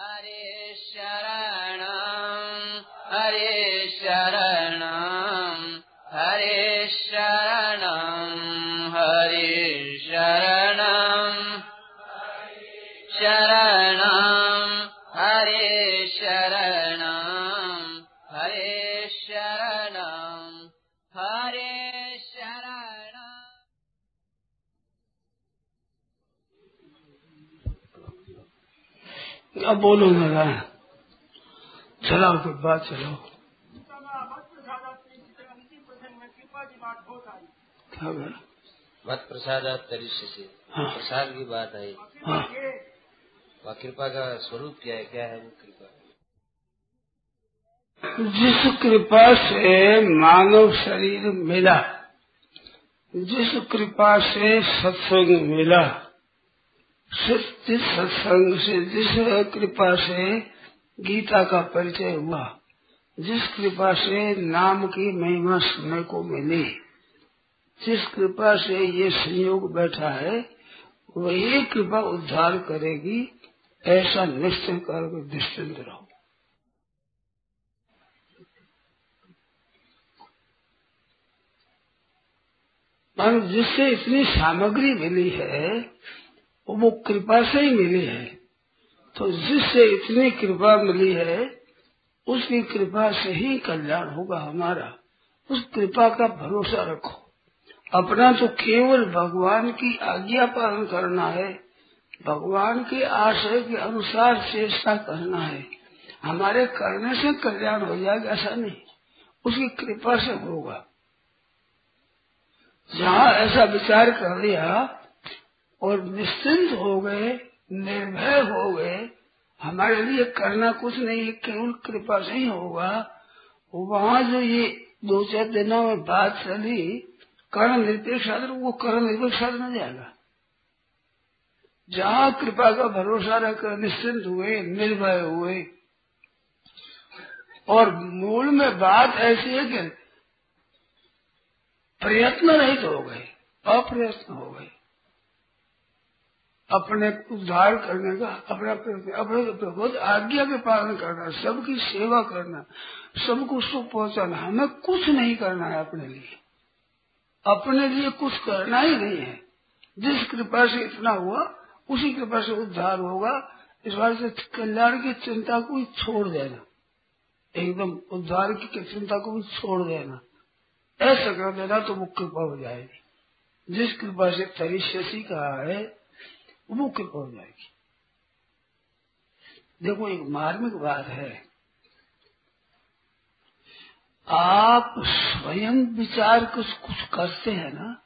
हरेश्वर अब बोलो नारायण चलाओ के बाद चलो क्या बोला? मत प्रसाद तरिष्य से हाँ। प्रसाद की बात आई। हाँ। वह कृपा का स्वरूप क्या है? क्या है वो कृपा? जिस कृपा से मानव शरीर मिला जिस कृपा से सत्संग मिला जिस सत्संग से जिस कृपा से गीता का परिचय हुआ, जिस कृपा से नाम की महिमा सुनने को मिली, जिस कृपा से ये संयोग बैठा है, वही कृपा उद्धार करेगी, ऐसा निश्चय करके निश्चिंत रहो। जिससे इतनी सामग्री मिली है वो कृपा से ही मिली है। तो जिससे इतनी कृपा मिली है, उसकी कृपा से ही कल्याण होगा हमारा। उस कृपा का भरोसा रखो। अपना तो केवल भगवान की आज्ञा पालन करना है। भगवान के आशय के अनुसार चेष्टा करना है। हमारे करने से कल्याण हो जाएगा, ऐसा नहीं। उसकी कृपा से होगा। जहाँ ऐसा विचार कर लिया और निश्चिंत हो गए, निर्भय हो गए, हमारे लिए करना कुछ नहीं है, केवल कृपा से ही होगा। वहाँ जो ये दो चार दिनों में बात चली कर्ण निरपेक्ष साधन वो कर्ण निरपेक्ष साधन जाएगा। जहाँ कृपा का भरोसा रखकर निश्चिंत हुए, निर्भय हुए, और मूल में बात ऐसी है कि प्रयत्न रहित हो गए, अप्रयत्न हो गए। अपने उद्धार करने का, अपना प्रयत्न अपने बहुत आज्ञा के पालन करना, सबकी सेवा करना, सबको सुख पहुंचाना, हमें कुछ नहीं करना है अपने लिए। अपने लिए कुछ करना ही नहीं है। जिस कृपा से इतना हुआ, उसी कृपा से उद्धार होगा। इस बार से कल्याण की चिंता को भी छोड़ देना। एकदम उद्धार की चिंता को भी छोड़ देना। ऐसा कर देना तो वो कृपा हो जाएगी। जिस कृपा से तरिष्यसी कहा है वो कृपा हो जाएगी। देखो, एक मार्मिक बात है। आप स्वयं विचार कुछ कुछ करते हैं ना,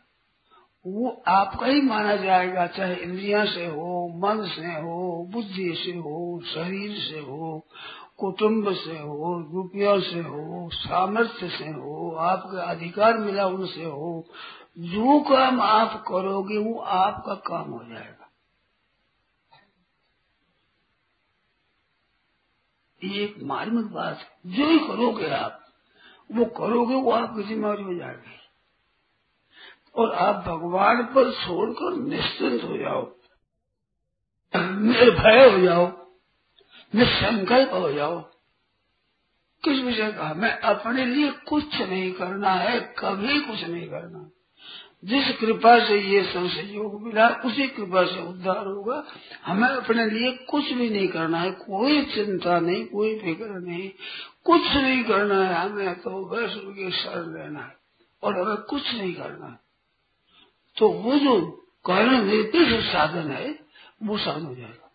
वो आपका ही माना जाएगा, चाहे इंद्रिया से हो, मन से हो, बुद्धि से हो, शरीर से हो, कुटुंब से हो, रुपयों से हो, सामर्थ्य से हो, आपका अधिकार मिला उनसे हो, जो काम आप करोगे, वो आपका काम हो जाएगा। ये एक मार्मिक बात। जो ही करोगे आप, वो करोगे, वो आपकी जिम्मेवारी हो जाएगी। और आप भगवान पर छोड़कर निश्चिंत हो जाओ। निर्भय हो जाओ। निसंकल्प हो जाओ। किस विषय का? हमें अपने लिए कुछ नहीं करना है, कभी कुछ नहीं करना। जिस कृपा से ये सब सहयोग मिला, उसी कृपा से उद्धार होगा। हमें अपने लिए कुछ भी नहीं करना है, कोई चिंता नहीं, कोई फ़िक्र नहीं। कुछ नहीं करना है हमें तो वैष्णव की शरण लेना है, और हमें कुछ नहीं करना है। तो वो जो कारण निरपेक्ष साधन है, वो साधन हो जाएगा।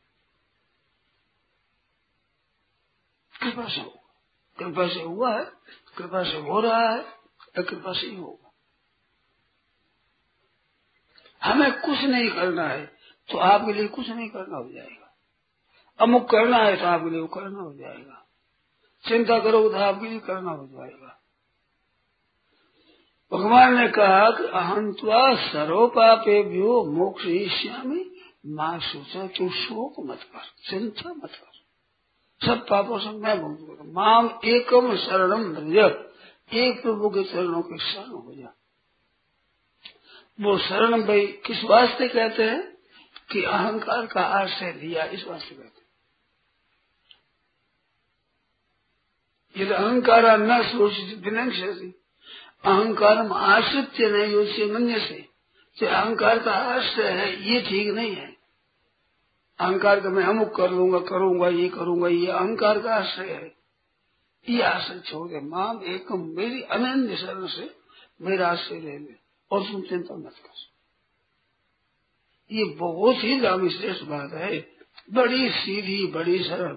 कृपा से होगा। कृपा से हुआ है, कृपा से हो रहा है या कृपा से ही होगा। हमें कुछ नहीं करना है तो आपके लिए कुछ नहीं करना हो जाएगा। अमुक करना है तो आपके लिए वो करना हो जाएगा। चिंता करोगे तो आपके लिए करना हो जाएगा। भगवान ने कहा कि अहंत्वा सर्वपापे भ्यो मोक्ष ईश्यामी माँ सोचा तू शोक मत कर, चिंता मत कर। सब पापों से मैं करूँ माम एकम शरणम भज। एक प्रभु के चरणों के शरण हो जा। वो शरण भाई किस वास्ते कहते हैं कि अहंकार का आश्रय लिया इस वास्ते कहते यदि अहंकार न सोच विनंक्षसी अहंकार आश्रित्य नहीं उससे मन्य से जो अहंकार का आश्रय है, ये ठीक नहीं है। अहंकार का मैं अमुक कर लूँगा, करूँगा, ये करूँगा, ये अहंकार का आश्रय है। ये आश्रय छोड़ दे। माम एकम, मेरी अनन्य शरण से मेरा आश्रय ले ले। और तुम चिंता मत कर। ये बहुत ही लामी श्रेष्ठ बात है। बड़ी सीधी, बड़ी सरल।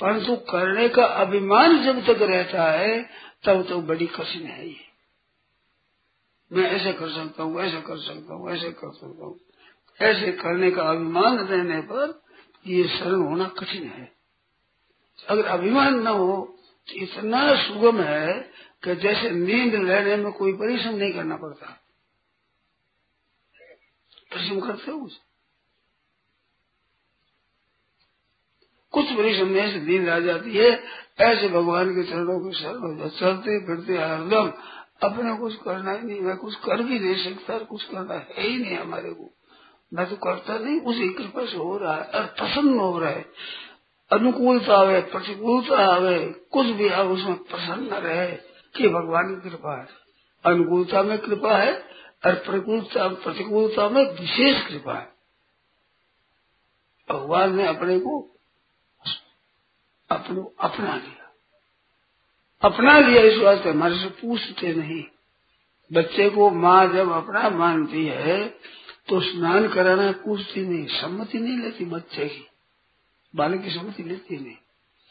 परंतु करने का अभिमान जब तक रहता है, तब तो बड़ी कठिन है ये। मैं ऐसे कर सकता हूँ, ऐसे कर सकता हूँ, ऐसे कर सकता हूँ। ऐसे करने का अभिमान रहने पर ये सरल होना कठिन है। अगर अभिमान न हो तो इतना सुगम है कि जैसे नींद लेने में कोई परिश्रम नहीं करना पड़ता। परिश्रम करते हो कुछ परिश्रम में ऐसे नींद आ जाती है, ऐसे भगवान के चरणों के सर चलते फिरते, हरदम अपने कुछ करना ही नहीं, मैं कुछ कर भी नहीं सकता, कुछ करना है ही नहीं हमारे को। मैं तो करता नहीं, उसी कृपा से हो रहा है, और प्रसन्न हो रहा है। अनुकूलता आवे प्रतिकूलता आवे कुछ भी आवे उसमें प्रसन्न रहे कि भगवान की कृपा है। अनुकूलता में कृपा है और प्रतिकूलता प्रतिकूलता में विशेष कृपा है। भगवान ने अपने को अपने अपना लिया। अपना लिया इस वास्ते हमारे से पूछते नहीं। बच्चे को माँ जब अपना मानती है तो स्नान कराना पूछती नहीं, सम्मति नहीं लेती बच्चे की। बालक की सम्मति लेती नहीं।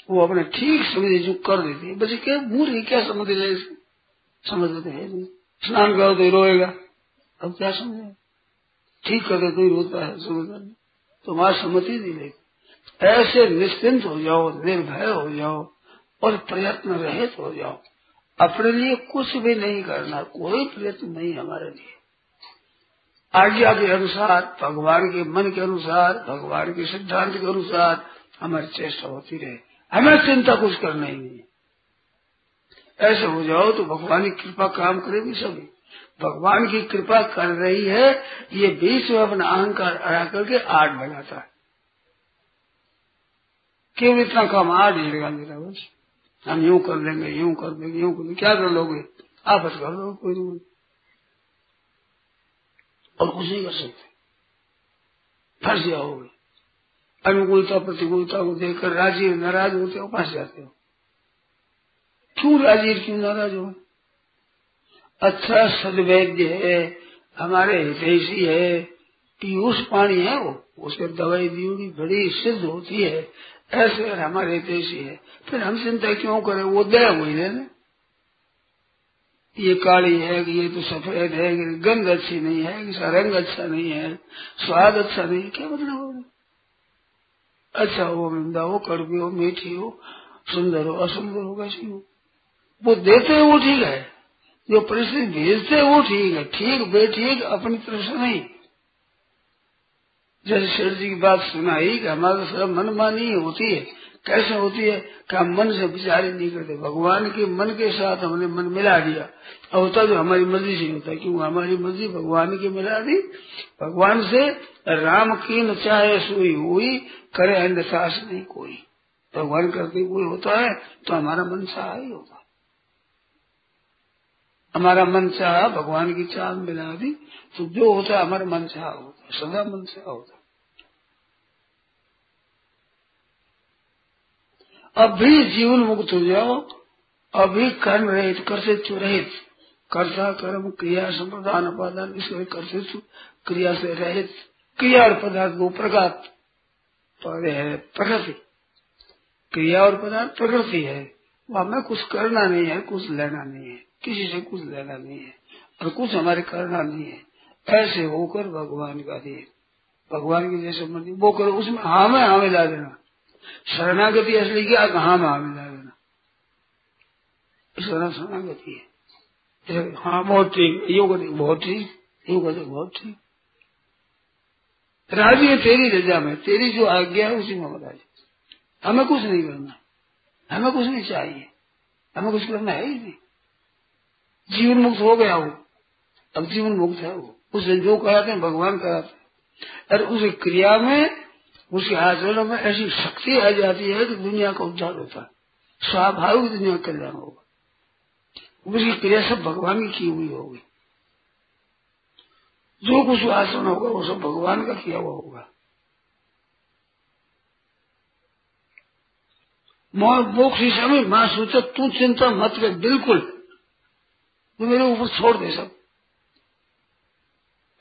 वो अपने ठीक समझे जो कर देती है। बच्चे क्या मूर्ख क्या सम्मति ले समझते है नहीं। स्नान करो तो रोएगा। अब क्या समझे? ठीक कर कोई रोता है, समझता नहीं। तो माँ सम्मति नहीं लेती। ऐसे निश्चिंत हो जाओ, निर्भय हो जाओ, और प्रयत्न रहित हो जाओ। अपने लिए कुछ भी नहीं करना, कोई प्रयत्न नहीं हमारे लिए। आज्ञा के अनुसार, भगवान के मन के अनुसार, भगवान के सिद्धांत के अनुसार हमारी चेष्टा होती रहे। हमें चिंता कुछ करना ही नहीं ऐसे हो जाओ तो भगवान की कृपा काम करेगी सभी। भगवान की कृपा कर रही है, ये बीच में अपना अहंकार अड़ा करके आठ बनाता है। क्यों इतना काम आठ हिड़ेगा मेरा बस? हम यूँ कर लेंगे, यूँ कर देंगे यूँ कर क्या कर लोगे आपस कर लो कोई नहीं। और कुछ नहीं कर सकते। फंस जाओगे। अनुकूलता, प्रतिकूलता को देखकर राज़ी नाराज़ होते हो, फंस जाते हो। क्यों राज़ी क्यों नाराज़ हो? अच्छा सदवैद्य है, हमारे हितैषी है, पीयूष पानी है वो उसके दवाई दी बड़ी सिद्ध होती है, ऐसे हमारे हितैषी है, फिर हम चिंता क्यों करें? वो दया हुई है ना? ये काली है कि ये तो सफ़ेद है कि गंध अच्छी नहीं है, कि रंग अच्छा नहीं है, स्वाद अच्छा नहीं है, क्या मतलब होगा अच्छा हो मिंदा हो, कड़वी हो, मीठी हो, सुंदर हो, असुंदर हो कैसी हो। वो देते हैं वो ठीक है। जो परिस्थिति भेजते वो ठीक है। ठीक, बेठीक, अपनी तरफ़ से नहीं। जैसे शेर जी की बात सुनाई कि हमारे सब मनमानी होती है। कैसे होती है कि हम मन से विचार ही नहीं करते। भगवान के मन के साथ हमने मन मिला दिया। और होता जो हमारी मर्ज़ी से होता। है क्यों? हमारी मर्ज़ी भगवान की मिला दी। भगवान से राम की न चाहे सुई हुई, करे से नहीं कोई। भगवान करते कोई होता है तो हमारा मन सहा ही। होता हमारा मन चाह, भगवान की चाह मिला दी तो जो होता हमारा मन चाह होता सदा मन चाह होता अभी जीवन मुक्त हो जाओ अभी कर्म रहित कर कर्तृत्व रहित, कर्ता, कर्म, क्रिया, संप्रदान, उपादान इसके कर्तृत्व क्रिया से रहित, क्रिया और पदार्थ वो प्रकात है, प्रकृति। क्रिया और पदार्थ प्रकृति है वो हमें कुछ करना नहीं है, कुछ लेना नहीं है। किसी से कुछ लेना नहीं है और कुछ हमारे करना नहीं है। ऐसे होकर भगवान का दिए भगवान की जैसे मर्ज़ी वो करो, उसमें हाँ में हाँ मिला देना। शरणागति असली क्या हाँ में हाँ मिला देना? शरणागति है। हाँ बहुत ठीक योग बहुत ठीक यो कहते बहुत ठीक। राज़ी है, तेरी रजा में, तेरी जो आज्ञा है, उसी में राज़ी हमें कुछ नहीं करना, हमें कुछ नहीं चाहिए, हमें कुछ करना है ही नहीं। जीवन मुक्त हो गया वो। अब जीवन मुक्त है वो। उसे जो कराते हैं, भगवान कराते और उस क्रिया में, उसके आचरण में ऐसी शक्ति आ जाती है कि दुनिया का उद्धार होता है। स्वाभाविक दुनिया का कल्याण होगा। उसकी क्रिया सब भगवान की की हुई होगी। जो कुछ आचरण होगा, वो सब भगवान का किया हुआ होगा। मोक्ष माँ सोचा, तू चिंता मत कर, बिल्कुल। तू मेरे ऊपर छोड़ दे सब।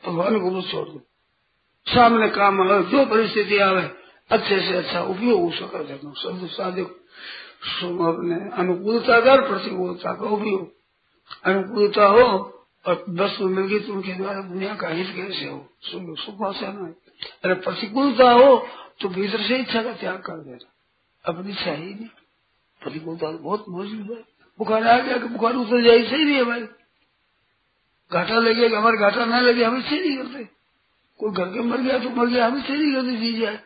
भगवान को ऊपर छोड़ दो। सामने काम आवे, जो परिस्थिति आवे, अच्छे से अच्छा उपयोग उसका कर देता हूँ साधिक अपने अनुकूलता कर, प्रतिकूलता का उपयोग। अनुकूलता हो और वस्तु मिल गई तो उनके द्वारा दुनिया का हित कैसे हो? सुख है। अरे प्रतिकूलता हो तो भीतर से इच्छा का त्याग कर देना। अपनी इच्छा ही नहीं। प्रतिकूलता तो बहुत मौजूद है। बुखार आ गया कि बुखार उतर जाए, सही नहीं है भाई। घाटा लगे हमारे घाटा ना लगे, हम इससे नहीं करते। कोई घर के मर गया तो मर गया, हम इससे नहीं करते, जी जाए।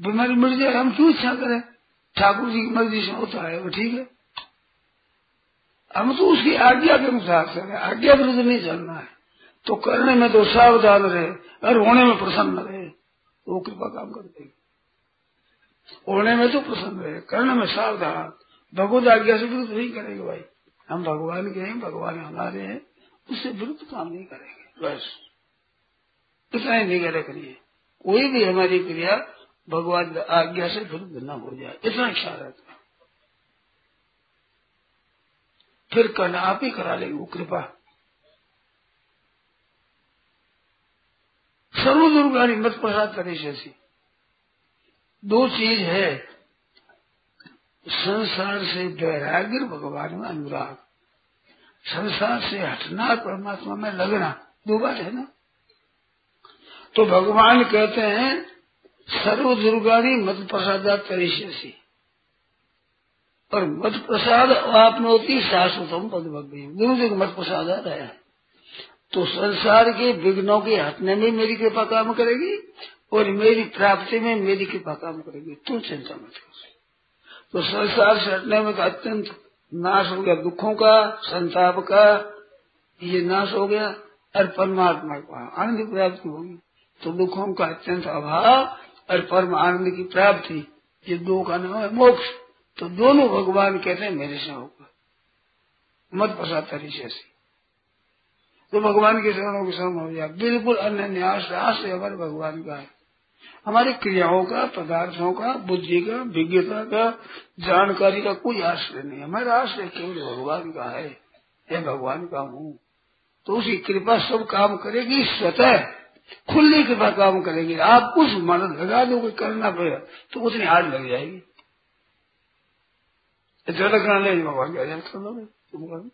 बीमारी मर जाए, हम क्यों इच्छा करें? ठाकुर जी की मर्ज़ी से होता है, वो ठीक है। हम तो उसकी आज्ञा के अनुसार करें आज्ञा विरुद्ध नहीं चलना है। तो करने में तो सावधान रहे और होने में प्रसन्न रहे। वो कृपा काम कर होने में तो प्रसन्न रहे, करने में सावधान। भगवत आज्ञा से विरुद्ध नहीं करेंगे भाई। हम भगवान के हैं, भगवान हमारे हैं, उससे विरुद्ध काम नहीं करेंगे। बस। इतना ही निगह करिए। कोई भी हमारी क्रिया भगवान आज्ञा से विरुद्ध न हो जाए। इतना ख्याल रखना फिर करना आप ही करा लेंगे वो कृपा। सर्व दुर्गारी मत प्रसाद करे जैसी दो चीज़ है। संसार से वैराग्य भगवान में अनुराग। संसार से हटना परमात्मा में लगना, दो बात है ना? तो भगवान कहते हैं, सर्व दुर्गानी मत प्रसादा तरीसी और मत प्रसाद आपनोती शाश्वतम पद भक्ति गुरु जी मत प्रसाद आ रहा है तो संसार के विघ्नों के हटने में मेरी कृपा काम करेगी, और मेरी प्राप्ति में मेरी कृपा काम करेगी। तू चिंता मत कर। तो संसार से हटने में तो अत्यंत नाश हो गया, दुखों का, संताप का, ये नाश हो गया, और परमात्मा का आनंद प्राप्ति होगी। तो दुखों का अत्यंत अभाव और परम आनंद की प्राप्ति, ये दो का नाम है मोक्ष। तो दोनों भगवान कहते हैं, मेरे से होगा। मत प्रसाद तरीके से तो भगवान के शरणों के शरण हो जाए बिल्कुल अन्य न्यास राष्ट्र हमारे भगवान का है। हमारी क्रियाओं का, पदार्थों का, बुद्धि का, विज्ञता का, जानकारी का कोई आश्रय नहीं हमारा आश्रय केवल भगवान का है। ये भगवान का हूँ। तो उसकी कृपा सब काम करेगी, स्वतः खुली कृपा काम करेगी। आप कुछ मन लगा दो करना पड़ेगा तो उतनी हार लग जाएगी। ज़्यादा करना नहीं भगवान का कर दो तुम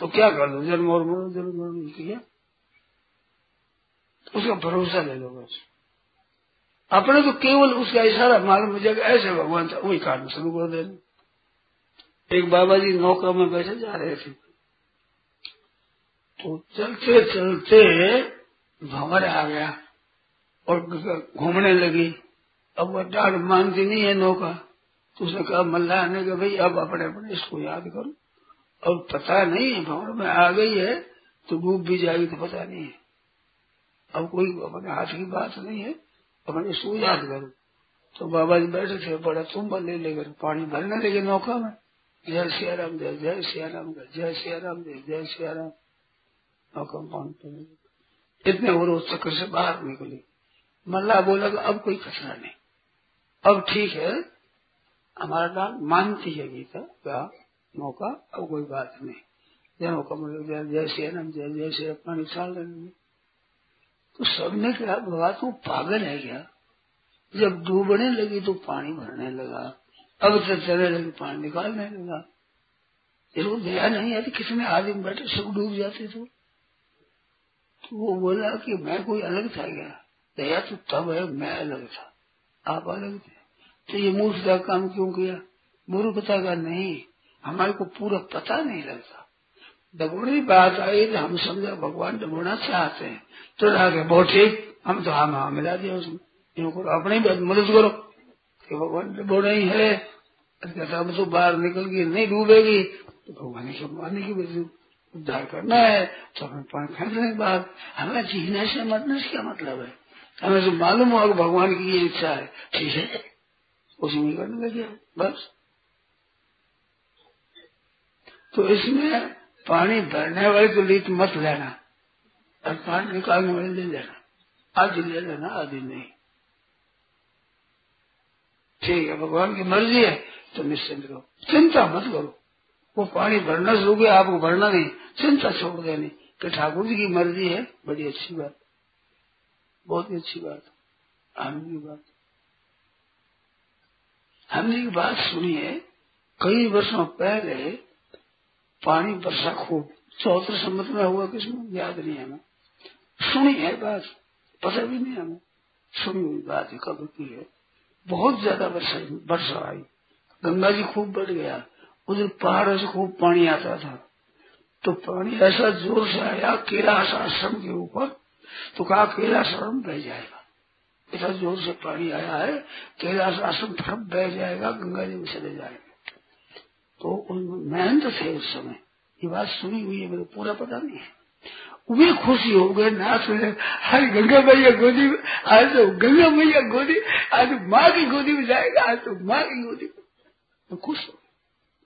तो क्या कर दो? जन्म और मरो जन्म मरो किया उसका भरोसा ले लो बस अपने तो केवल उसका इशारा मालूम हो जाएगा, ऐसे भगवान था, वही काम शुरू कर देना एक बाबा जी नौका में बैठे जा रहे थे। तो चलते चलते भंवर आ गया और घूमने लगी। अब वो डाढ़ मानती नहीं है नौका। तो उसने कहा मल्ला आने कहा, भाई, अब अपने अपने इसको याद करो। अब पता नहीं भंवर में आ गई है तो डूब भी जाएगी तो पता नहीं है। अब कोई अपने हाथ की बात नहीं है। अपने सो याद करो। तो बाबा जी बैठे थे, बड़ा तुम ले लेकर पानी भरने लगे नौका में। जय सिया राम जय जय सिया राम जय सिया राम जय जय सिया राम नौका में पानी पड़ने इतने और उस चक्कर से बाहर निकली। मल्ला बोला कि अब कोई खतरा नहीं। अब ठीक है। हमारा नाम मानती है गीता का मौका अब कोई बात नहीं। जय मौका जय जय सिया राम जय जय पानी छाल लेंगे तो सबने कहा बाबा तू पागल है क्या? जब डूबने लगी तो पानी भरने लगा। अब तो चलने लगी पानी निकालने लगा। इसको दया नहीं आती कितने आदमी बैठे सब डूब जाते तो, तो वो बोला कि मैं कोई अलग था क्या? दया तो तब है मैं अलग था। आप अलग थे। तो ये मूर्ख का काम क्यों किया? मूर्खता का नहीं। हमारे को पूरा पता नहीं लगता। डबोड़ी बात आई तो हम समझा भगवान डबोना चाहते हैं। तो आगे बहुत ठीक, हम तो हाँ हाँ मिला दिया उसमें। इनको अपने मदद करो। कि भगवान डबोना ही है। कहता हम तो बाहर निकल गई, नहीं डूबेगी। तो भगवान को मारने की उद्धार करना है। तो हमें पानी फेंक लें बाहर। हमें जीने से मरने से क्या मतलब है। हमें तो मालूम कि भगवान की ये इच्छा है। ठीक है। उसमें करने लगे। बस। तो इसमें पानी भरने वाले तो लीत मत लेना। और पानी निकालने वाले ले लेना। आदि ले लेना आदि नहीं। ठीक है, भगवान की मर्ज़ी है तो निश्चिंत करो चिंता मत करो। वो पानी भरना शुरू गया आपको भरना नहीं। चिंता छोड़ देनी। कि ठाकुर जी की मर्ज़ी है, बड़ी अच्छी बात। बहुत ही अच्छी बात। आनंद की बात। हमने एक बात सुनी है, कई वर्षों पहले पानी वर्षा खूब चौहत्तर सम्मत में हुआ किसमें याद नहीं हमें। सुनी है बात, पता भी नहीं हमें। सुनी हुई बात है कब की है। बहुत ज़्यादा वर्षा वर्षा आई। गंगा जी खूब बढ़ गया। उधर पहाड़ों से खूब पानी आता था। तो पानी ऐसा ज़ोर से आया, कैलाश आश्रम के ऊपर तो कहा कैलाश आश्रम बह जाएगा। इतना ज़ोर से पानी आया है, कैलाश आश्रम फट बह जाएगा, गंगा जी में चले जाएँगे। तो मेहनत थे उस समय ये बात सुनी हुई है, मेरे पूरा पता नहीं है। वे खुशी हो गए नाच रहे हर गंगा मैया गोदी में, आज तो गंगा मैया गोदी, आज तो माँ की गोदी में जाएगा, आज तो माँ की गोदी में। तो खुश हो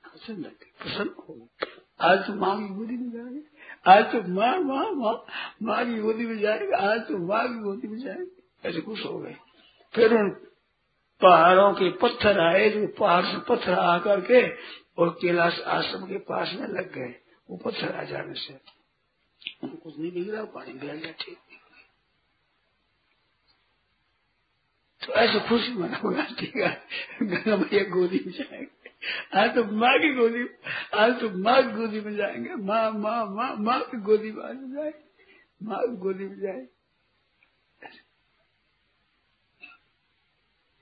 प्रसन्न प्रसन्न हो आज तो माँ की गोदी में जाएँगे, आज तो माँ माँ माँ माँ की गोदी में जाएगा, आज तो माँ की गोदी में जाएँगे। ऐसे खुश हो गए। फिर उन पहाड़ों के पत्थर आए, जो पहाड़ से पत्थर आकर के और कैलाश आश्रम के पास में लग गए वो पत्थर आ जाने से। कुछ नहीं बिगड़ा पानी बह गया, ठीक। तो ऐसे खुशी मनाऊँगा ठीक है। गंगा गोदी में जाएँगे। आज तो माँ की गोदी, आज तो माँ की गोदी में जाएँगे। माँ माँ माँ माँ की गोदी में आज जाएँगे। माँ की गोदी में जाएँगे।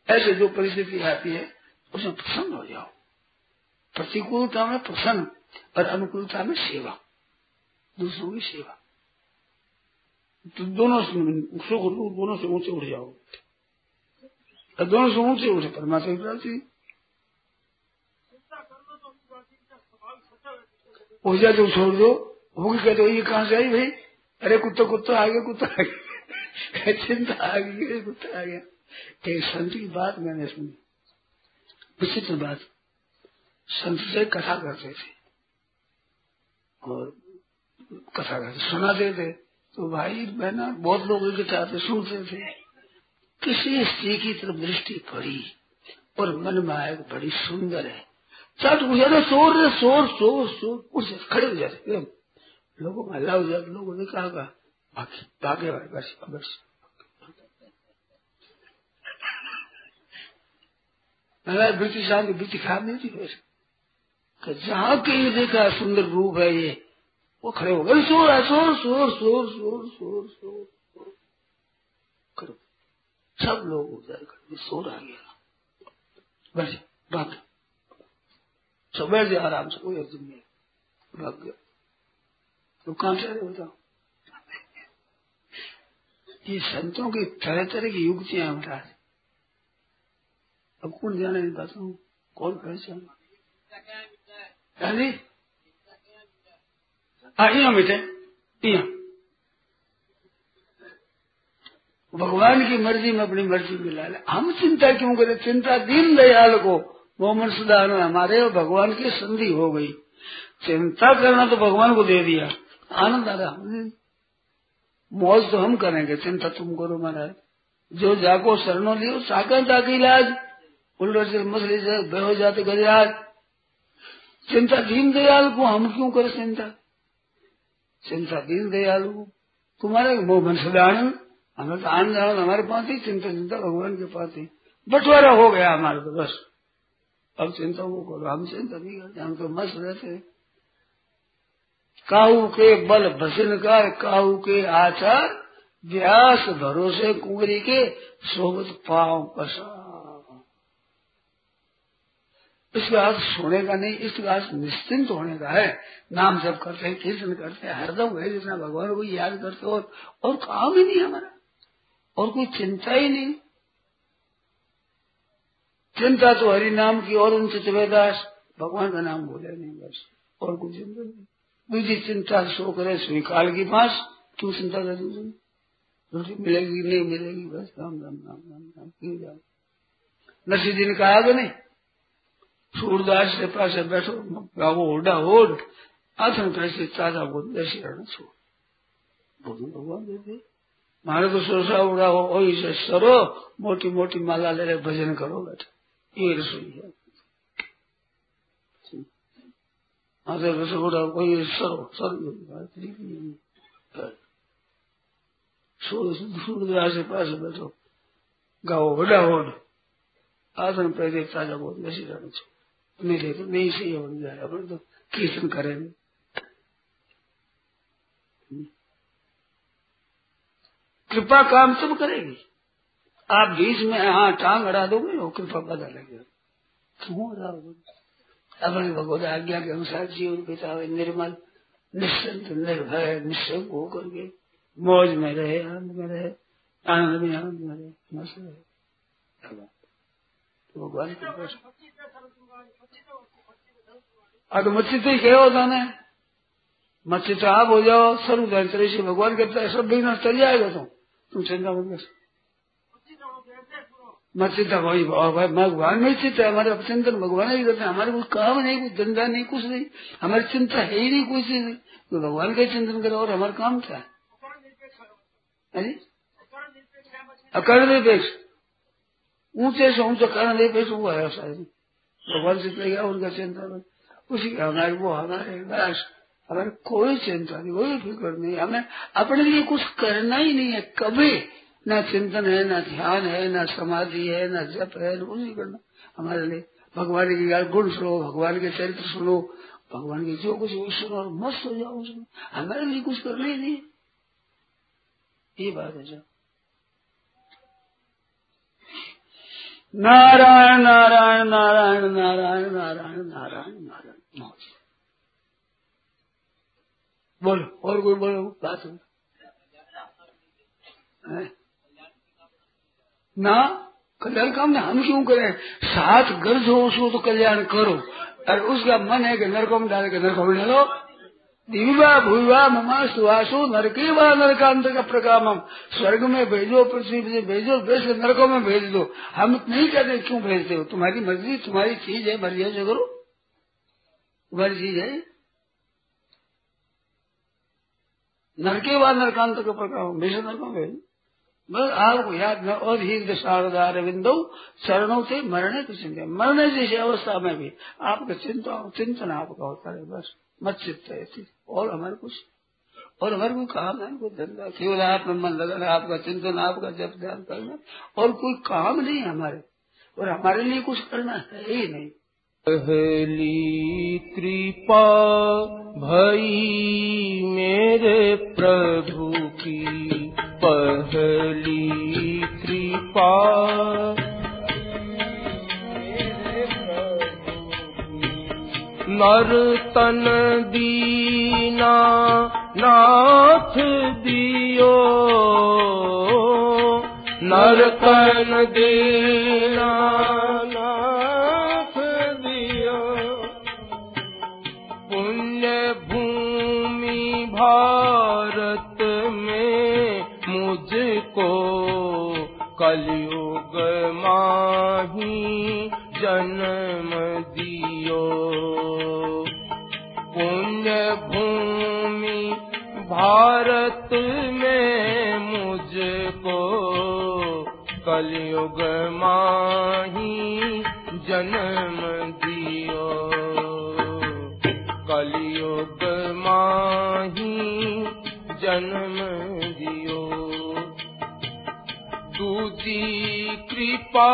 ऐसे जो परिस्थिति आती है, उसमें प्रसन्न हो जाओ। प्रतिकूलता में प्रसन्न और अनुकूलता में सेवा। दूसरों की सेवा। तो दोनों सुख दोनों से ऊँचे उठ जाओ। और दोनों से ऊँचे उठे, परमात्मा की प्राप्ति। ऊर्जा जो छोड़ दो भी कहते हो, ये कहाँ से आई भाई? अरे कुत्ता कुत्ता आ गया, कुत्ता आ गया। चिंता आ गई, कुत्ता आ गया। संत की बात मैंने सुनी। विचित्र बात। संत से कथा करते थे। और कथा करते सुनाते थे तो भाई बहना बहुत लोग इकट्ठा थे सुनते थे। किसी स्त्री की तरफ़ दृष्टि पड़ी और मन में आया बड़ी सुंदर है। चट उठ जाते शोर शोर शोर शोर उठ खड़े हो जाते लोगों में हल्ला हो जाते लोगों ने कहा भागे भागे भाई, बस बस। ब्रिटिश साहब की खराब नहीं थी वैसे जहाँ कहीं देखा, सुंदर रूप है ये। वो खड़े हो गए शोर है शोर शोर शोर शोर शोर शोर करो सब लोग उधर कर शोर आ गया। बस भाग सब बैठ जाए आराम से, कोई अर्जुन नहीं भाग गया। तो कहाँ से बताओ? ये संतों की तरह तरह की युक्तियाँ महाराज। अब कौन जाने इन कौन पहचान मिटे यहाँ भगवान की मर्ज़ी, में अपनी मर्ज़ी मिला ले हम चिंता क्यों करें? चिंता दीन दयाल को। मोहम्मद सुदान हमारे और भगवान की संधि हो गई। चिंता करना तो भगवान को दे दिया। आनंद आ रहा हमने मौज तो हम करेंगे। चिंता तुम करो महाराज। जो जाको शरणों लियो साकर जाके इलाज उल्टो से मछली से बेहो जाते गजराज। चिंता दीन दयाल को हम क्यों करें चिंता? चिंता दीन दयाल को। तुम्हारे वो आनंद हमें तो आनंद आनंद हमारे पास ही चिंता चिंता भगवान के पास ही। बंटवारा हो गया हमारे तो बस। अब चिंता वो करो, हम चिंता नहीं करते, हम तो मस्त रहते काहू के बल भसन कर काहू के आचार, व्यास भरोसे कुंवरी के सोबत पाव पसा इसका अर्थ सोने का नहीं इसका अर्थ निश्चिंत होने का है। नाम जब करते हैं, कीर्तन करते हैं हरदम है जितना भगवान को याद करते और और काम ही नहीं हमारा, और कोई चिंता ही नहीं। चिंता तो हरि नाम की, और उनसे चिवेदास भगवान का नाम बोले नहीं बस, और कोई चिंता नहीं। दूसरी चिंता सो करे स्वीकार की पास क्यों चिंता कर रोटी मिलेगी, नहीं मिलेगी, बस, राम राम राम राम राम क्यों जाओ नरसिंह जी ने कहा नहीं। सूरदास के पास बैठो गावो ओडा ओड आसन कैसे ताज़ा बोध ऐसी रहना छोड़ भोजन भगवान देते मारे तो सोचा उड़ा हो वही से सरो मोटी मोटी माला ले रहे भजन करो बैठे। ये रसोई है। मारे रसोड़ा वही सरो, सर। सूरदास के पास बैठो। गाओ ओडा ओड आसन पहले ताज़ा बोध मिले तो नहीं सही बन जाए अपन तो कीर्तन करेंगे कृपा काम सब करेगी। आप बीच में हाँ टांग अड़ा दोगे, वो कृपा पता लगेगा। क्यों अड़ा अपने भगवत आज्ञा के अनुसार जीवन बितावे, निर्मल, निश्चिंत, निर्भय, निश्चय होकर करके। मौज में रहे, आनंद में रहे, आनंद में आनंद में रहे, मस्त रहे। भगवान की આ તો મચ્છી તો કહેવો તને मच्छी तो आप हो जाओ सर्व तरह से भगवान कहता है सब बिना चल जाएगा तुम तुम चिंता मत कर मच्छी तो वही भाई भगवान में चिंता है हमारे चिंतन भगवान ही करते हैं हमारे कुछ काम नहीं कुछ धंधा नहीं कुछ नहीं हमारी चिंता है ही नहीं कुछ नहीं तो भगवान का चिंतन करो और हमारा काम क्या है अकर्ण निरपेक्ष ऊँचे से ऊँचा कर्ण निरपेक्ष हुआ है शायद भगवान से गया, उनका चिंता उसी का हमारे, वो हमारे, बस। हमारे कोई चिंता नहीं, कोई फ़िक्र नहीं। हमें अपने लिए कुछ करना ही नहीं है। कभी ना चिंतन है, ना ध्यान है, ना समाधि है, ना जप है कुछ नहीं करना। हमारे लिए भगवान की गुण सुनो, भगवान के चरित्र सुनो, भगवान की जो कुछ वो सुनो और मस्त हो जाओ। उसमें हमारे लिए कुछ करना ही नहीं ये बात है जो नारायण नारायण नारायण नारायण नारायण नारायण नारायण बोलो, और कोई बोलो, बात ना, कल्याण काम ने हम क्यों करें? साथ गर्ज हो उसको तो कल्याण करो। और उसका मन है कि नरकों में डाले, के नरकों में डालो। दिव्या भूवा ममा सुहासु नरके व नरकांत का प्रकाम हम स्वर्ग में भेजो, पृथ्वी से भेजो भेज नरकों में भेज दो। हम नहीं कहते क्यों भेजते हो? तुम्हारी मर्ज़ी, तुम्हारी चीज़ है, मर्ज़ी से करो। तुम्हारी चीज़ है। नरके बाद नरकांत का प्रकार भीषण नरकों में बस आपको याद न अधिक शारदार बिंदु चरणों से मरने की चिंता। मरने जैसी अवस्था में भी आपका चिंता चिंतन आपका होता है, बस। मत चिंता ऐसी और हमारे कुछ और हमारे कोई काम है, कोई धंधा। केवल आप में मन लगाना आपका चिंतन, आपका जब ध्यान करना। और कोई काम नहीं है हमारे। और हमारे लिए कुछ करना है ही नहीं। पहली कृपा भई मेरे प्रभु की। पहली कृपा नर्तन दीना नाथ दियो। नर्तन दीना नाथ दियो। पुण्य भूमि भारत में मुझको कलयुग माही जन्म भूमि भारत में मुझको कलयुग माही जन्म दियो। कलयुग माही जन्म दियो। दूजी कृपा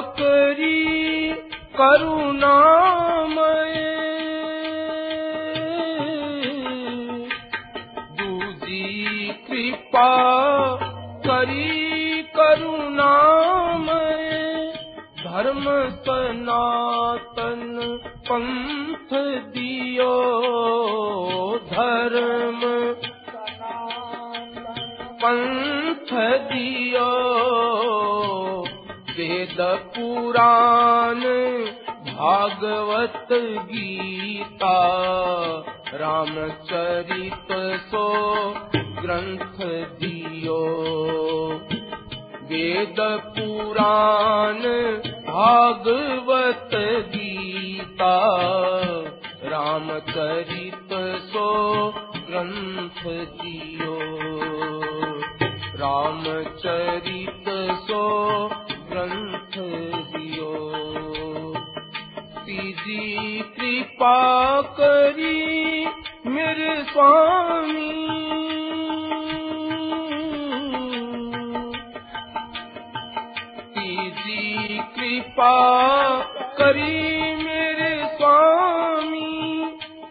करी करुणामय कृपा करी करुणामय। धर्म सनातन पंथ दियो धर्म। पंथ दियो वेद पुराण भागवत गीता। रामचरित सो ग्रंथ दियो। वेद पुराण भागवत गीता रामचरित सो ग्रंथ जियो रामचरित सो कृपा करी मेरे स्वामी। कृपा मेरे स्वामी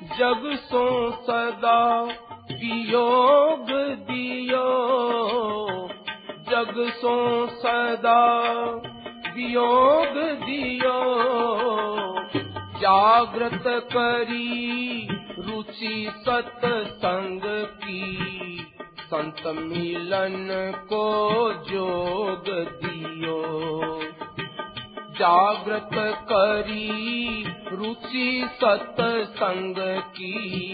जग सो सदा वियोग दियो। जग सो सदा वियोग दियो। जागृत करी रुचि सत्संग की। संत मिलन को जोग दियो। जागृत करी रुचि सत्संग की।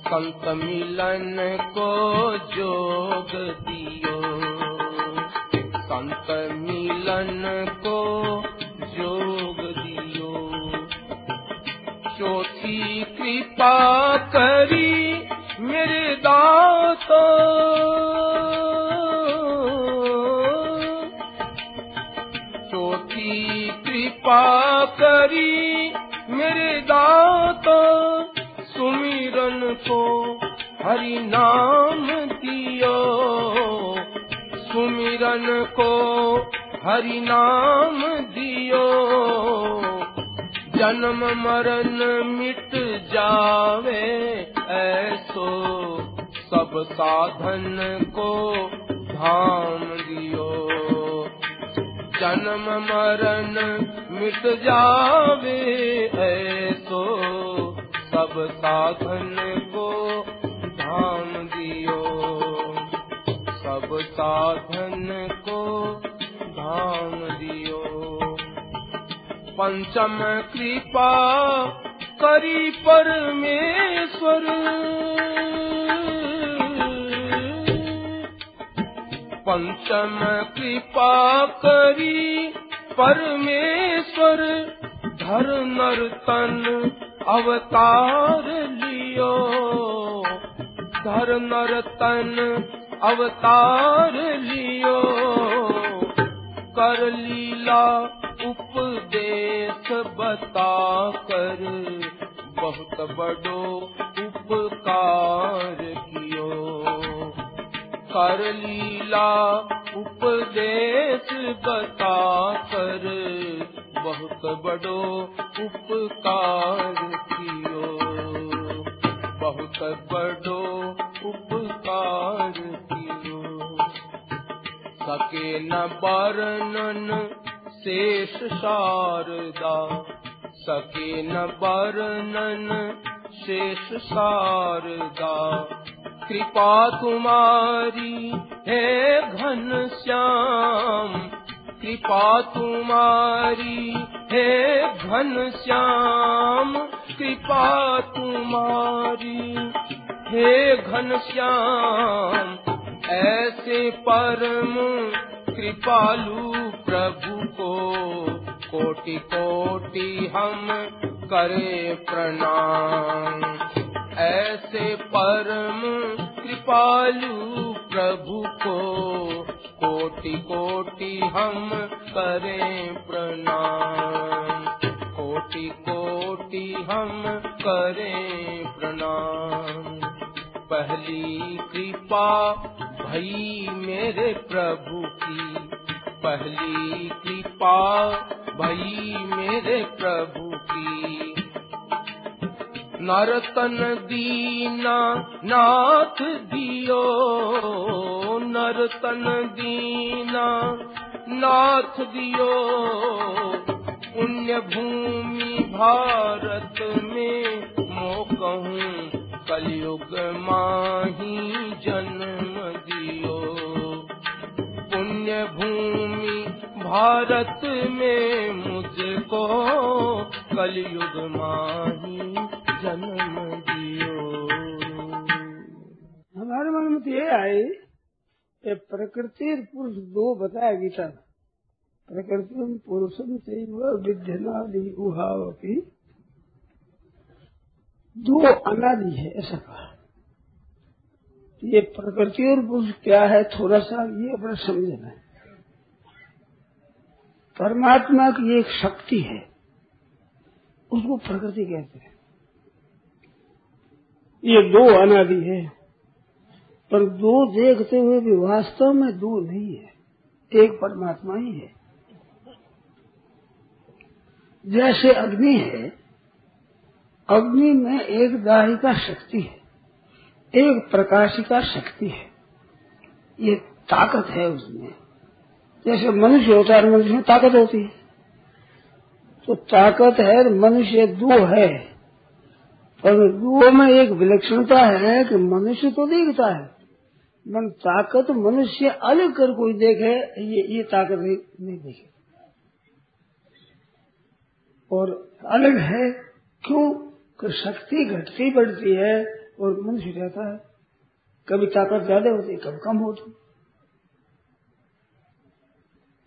संत मिलन को जोग दियो। संत मिलन कृपा करी मेरे दात चौथी कृपा करी मेरे दात सुमिरन को हरि नाम दियो। सुमिरन को हरि नाम दियो। जन्म मरण मिट जावे ऐसो सब साधन को धाम दियो। जन्म मरण मिट जावे ऐसो सब साधन को धाम दियो। सब साधन को धाम दियो। पंचम कृपा करी परमेश्वर। पंचम कृपा करी परमेश्वर धर नर तन अवतार लियो। धर नर तन अवतार लियो। कर लीला उपदेश बता कर बहुत बड़ो उपकार कियो। कर लीला उपदेश बता कर बहुत बड़ो उपकार कियो। बहुत बड़ो उपकार कियो। सके न वर्णन शेष शारदा सके न वर्णन शेष शारदा। कृपा तुम्हारी है घन श्याम। कृपा तुम्हारी है घन श्याम। कृपा तुम्हारी हे घन श्याम। ऐसे परम कृपालु प्रभु को कोटि कोटि हम करे प्रणाम। ऐसे परम कृपालु प्रभु को कोटि कोटि हम करें प्रणाम। कोटि कोटि हम करें प्रणाम। पहली कृपा भई मेरे प्रभु की पहली कृपा भई मेरे प्रभु की। नरतन दीना नाथ दियो, नरतन दीना नाथ दियो। पुण्य भूमि भारत में मोकहूँ कलयुग माही जन्म दियो। पुण्य भूमि भारत में मुझको कलयुग माही जन्म दियो। हमारे मन में तो ये आई ये प्रकृति पुरुष दो बताया गीता में प्रकृति पुरुषम से विद्यनादि उहावती दो अनादि है, ऐसा कहा। ये प्रकृति और पुरुष क्या है? थोड़ा सा ये अपना समझना है। परमात्मा की एक शक्ति है, उसको प्रकृति कहते हैं। ये दो अनादि है, पर दो देखते हुए भी वास्तव में दो नहीं है। एक परमात्मा ही है। जैसे अग्नि है, अग्नि में एक दाहिका शक्ति है। एक प्रकाशिका शक्ति है। ये ताकत है उसमें। जैसे मनुष्य होता है मनुष्य में ताकत होती है। तो ताकत है मनुष्य दो है। पर दो में एक विलक्षणता है कि मनुष्य तो देखता है। मन ताकत मनुष्य अलग कर कोई देखे ये ये ताकत नहीं, देखे। और अलग है क्यों? कि शक्ति घटती बढ़ती है और मनुष्य रहता है। कभी ताकत ज़्यादा होती कभी कम होती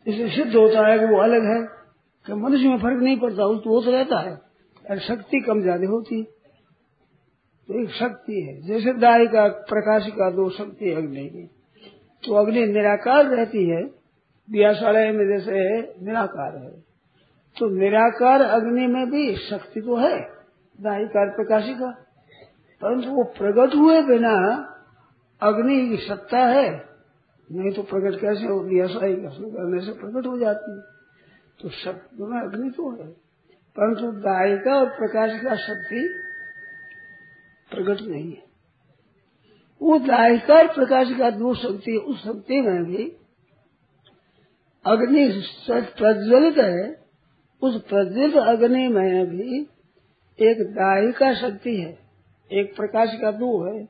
इसे सिद्ध होता है कि वो अलग है, कि मनुष्य में फ़र्क नहीं पड़ता उस तो रहता है। और शक्ति कम ज़्यादा होती तो एक शक्ति है। जैसे दाय का, प्रकाश का दो शक्ति अग्नि की। तो अग्नि निराकार रहती है दियाशालय में जैसे निराकार है। तो निराकार अग्नि में भी शक्ति तो है दायिकार प्रकाशिका परंतु वो प्रकट हुए बिना अग्नि की सत्ता है। नहीं तो प्रकट कैसे होगी? ऐसा ही करने से प्रकट हो जाती है। तो शक्ति में अग्नि तो है। परंतु दायिका और प्रकाश का शक्ति प्रकट नहीं है। वो दायिका और प्रकाश का दो शक्ति, उस शक्ति में भी अग्नि प्रज्वलित है। उस प्रज्वलित अग्नि में भी एक दायिका शक्ति है। एक प्रकाश का दो है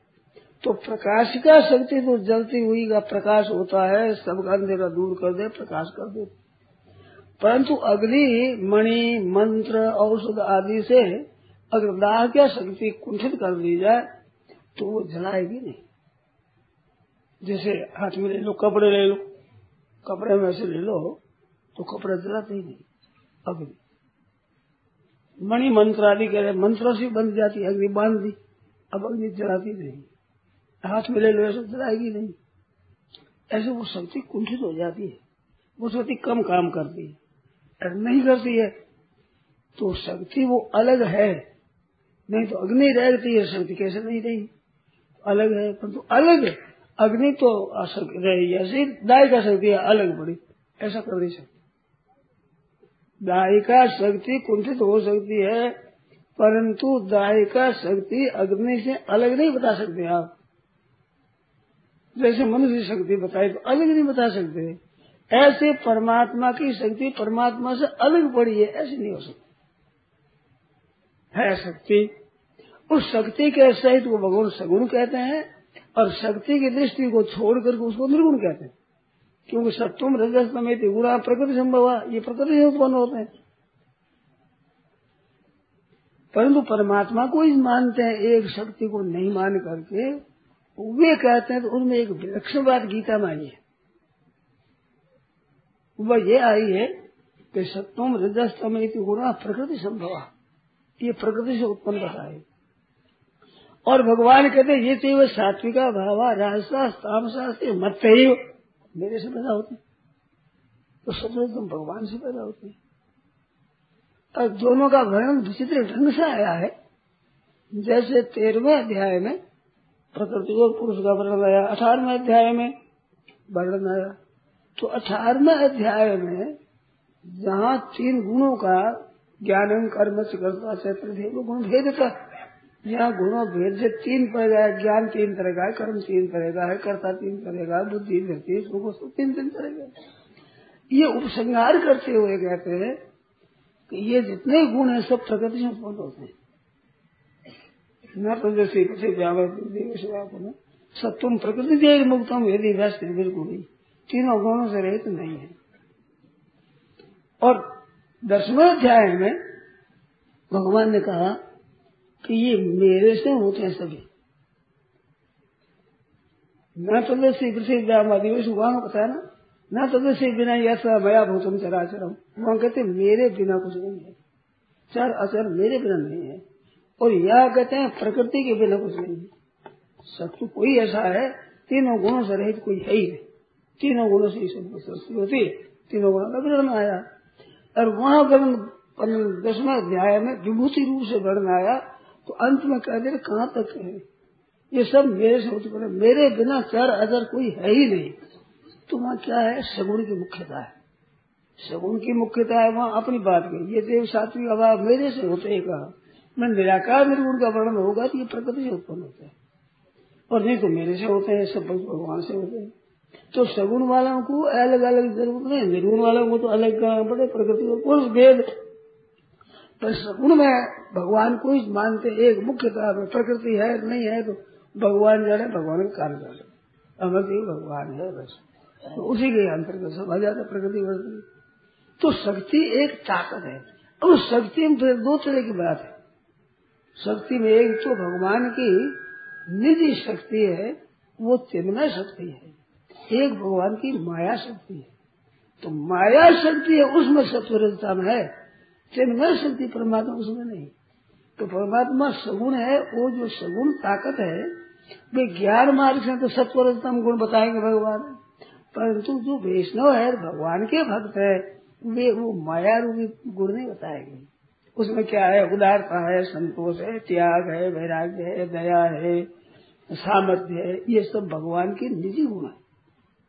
तो प्रकाश का शक्ति तो जलती हुई का प्रकाश होता है सबका अंधेरा दूर कर दे, प्रकाश कर दे। परंतु अग्नि, मणि, मंत्र, औषध आदि से अगर दाह क्या शक्ति कुंठित कर दी जाए तो वो जलाएगी नहीं। जैसे हाथ में ले लो, कपड़े ले लो, कपड़े में से ले लो तो कपड़े जलाते ही नहीं, अग्नि। मणि मंत्र आदि कह रहे, मंत्रों से बन जाती, अग्नि बाँध दी। अब अग्नि जलाती नहीं। हाथ में ले लो, ऐसे जलाएगी नहीं। ऐसे वो शक्ति कुंठित हो जाती है। वो शक्ति कम काम करती है। नहीं करती है तो शक्ति वो अलग है। नहीं तो अग्नि रहती है, शक्ति कैसे नहीं रही? अलग है, परंतु तो अलग अग्नि तो रही ऐसे दाय का शक्ति है, अलग बड़ी। ऐसा कर नहीं सकती दायिका शक्ति कुंठित हो सकती है परंतु दायिका शक्ति अग्नि से अलग नहीं बता सकते आप। जैसे मनुष्य शक्ति बताए तो अलग नहीं बता सकते। ऐसे परमात्मा की शक्ति परमात्मा से अलग पड़ी है, ऐसे नहीं हो सकती। है शक्ति। उस शक्ति के सहित को भगवान सगुण कहते हैं और शक्ति की दृष्टि को छोड़ करके उसको निर्गुण कहते हैं। क्योंकि सत्वम रजस समेत गुणा प्रकृति संभव, ये प्रकृति से उत्पन्न होते हैं। परंतु परमात्मा को ही मानते हैं, एक शक्ति को नहीं मान करके, वे कहते हैं तो उनमें एक विलक्षण बात गीता में आई है। वह ये आई है कि सत्वम समेत गुणा प्रकृति संभव। ये प्रकृति से उत्पन्न होता है। और भगवान कहते ये तो सात्विका भावा राजसा मत ही मेरे से पैदा होते। तो लोग तुम भगवान से पैदा होते। हैं और दोनों का वर्णन विचित्र ढंग से आया है। जैसे तेरहवें अध्याय में प्रकृति और पुरुष का वर्णन आया, अठारहवें अध्याय में वर्णन आया। तो अठारहवें अध्याय में जहाँ तीन गुणों का ज्ञान कर्म करता चैत्र गुण, भेद का यहाँ गुणों, भेद से तीन पड़ गया ज्ञान तीन तरह का कर्म तीन तरह का है, कर्ता तीन तरह का बुद्धि व्यक्ति तीन तीन तरह का ये उपसंहार करते हुए कहते हैं कि ये जितने गुण है, सब प्रकृति से उत्पन्न होते हैं। न तो जैसे किसी सत्वम प्रकृति दे मुक्तम, यदि व्यस्त बिल्कुल ही तीनों गुणों से रहित नहीं है। और दसवें अध्याय में भगवान ने कहा कि ये मेरे से होते हैं सभी। मैं तो श्री कृषि आदिवासी वहाँ बताया ना? न तो वैसे बिना ऐसा मया भूतम चराचरम। वहाँ कहते मेरे बिना कुछ नहीं है। चर अचर मेरे बिना नहीं है। और यह कहते हैं, प्रकृति के बिना कुछ नहीं है। सत्य कोई ऐसा है, तीनों गुणों से रहित कोई है ही नहीं। तीनों गुणों से सब सृष्टि होती है। तीनों गुणों का विवरण आया। और वहाँ वर्णन दसवें अध्याय में विभूति रूप से वर्णन आया। तो अंत में कह दे कहाँ तक है? ये सब मेरे से उत्पन्न मेरे बिना चर अदर कोई है ही नहीं। तो वहाँ क्या है? सगुण की मुख्यता है। सगुण की मुख्यता है वहाँ अपनी बात की ये देव सात्विक अभाव मेरे से होते ही कहा। मैं निराकार निर्गुण का वर्णन होगा तो ये प्रकृति से उत्पन्न होते हैं। और नहीं तो मेरे से होते हैं, सब भगवान से होते हैं। तो सगुण वालों को अलग अलग ज़रूरत नहीं, निर्गुण वालों को तो अलग करना पड़े, प्रकृति को कोई भेद। पर सगुण में भगवान को ही मानते एक मुख्यता प्रकृति है, नहीं है तो भगवान जाने, भगवान का कार्य जाने अमर भगवान है बस। तो उसी के अंतर्गत सब आ जाता प्रकृति बढ़ती तो शक्ति एक ताकत है। और शक्ति में फिर दो तरह की बात है। शक्ति में एक तो भगवान की निधि शक्ति है, वो चिन्मय शक्ति है। एक भगवान की माया शक्ति है। तो माया शक्ति है, उसमें सत्वरजता में है। चिन्मय शक्ति परमात्मा उसमें नहीं। तो परमात्मा सगुण है, वो जो सगुण ताकत है, वे ज्ञान मार्ग से तो सत्वरजतम गुण बताएँगे भगवान। परंतु जो वैष्णव है, भगवान के भक्त है, वे वो माया रूपी गुण नहीं बताएँगे। उसमें क्या है? उदारता है, संतोष है, त्याग है, वैराग्य है, दया है, सामर्थ्य है, ये सब भगवान के निजी गुण है।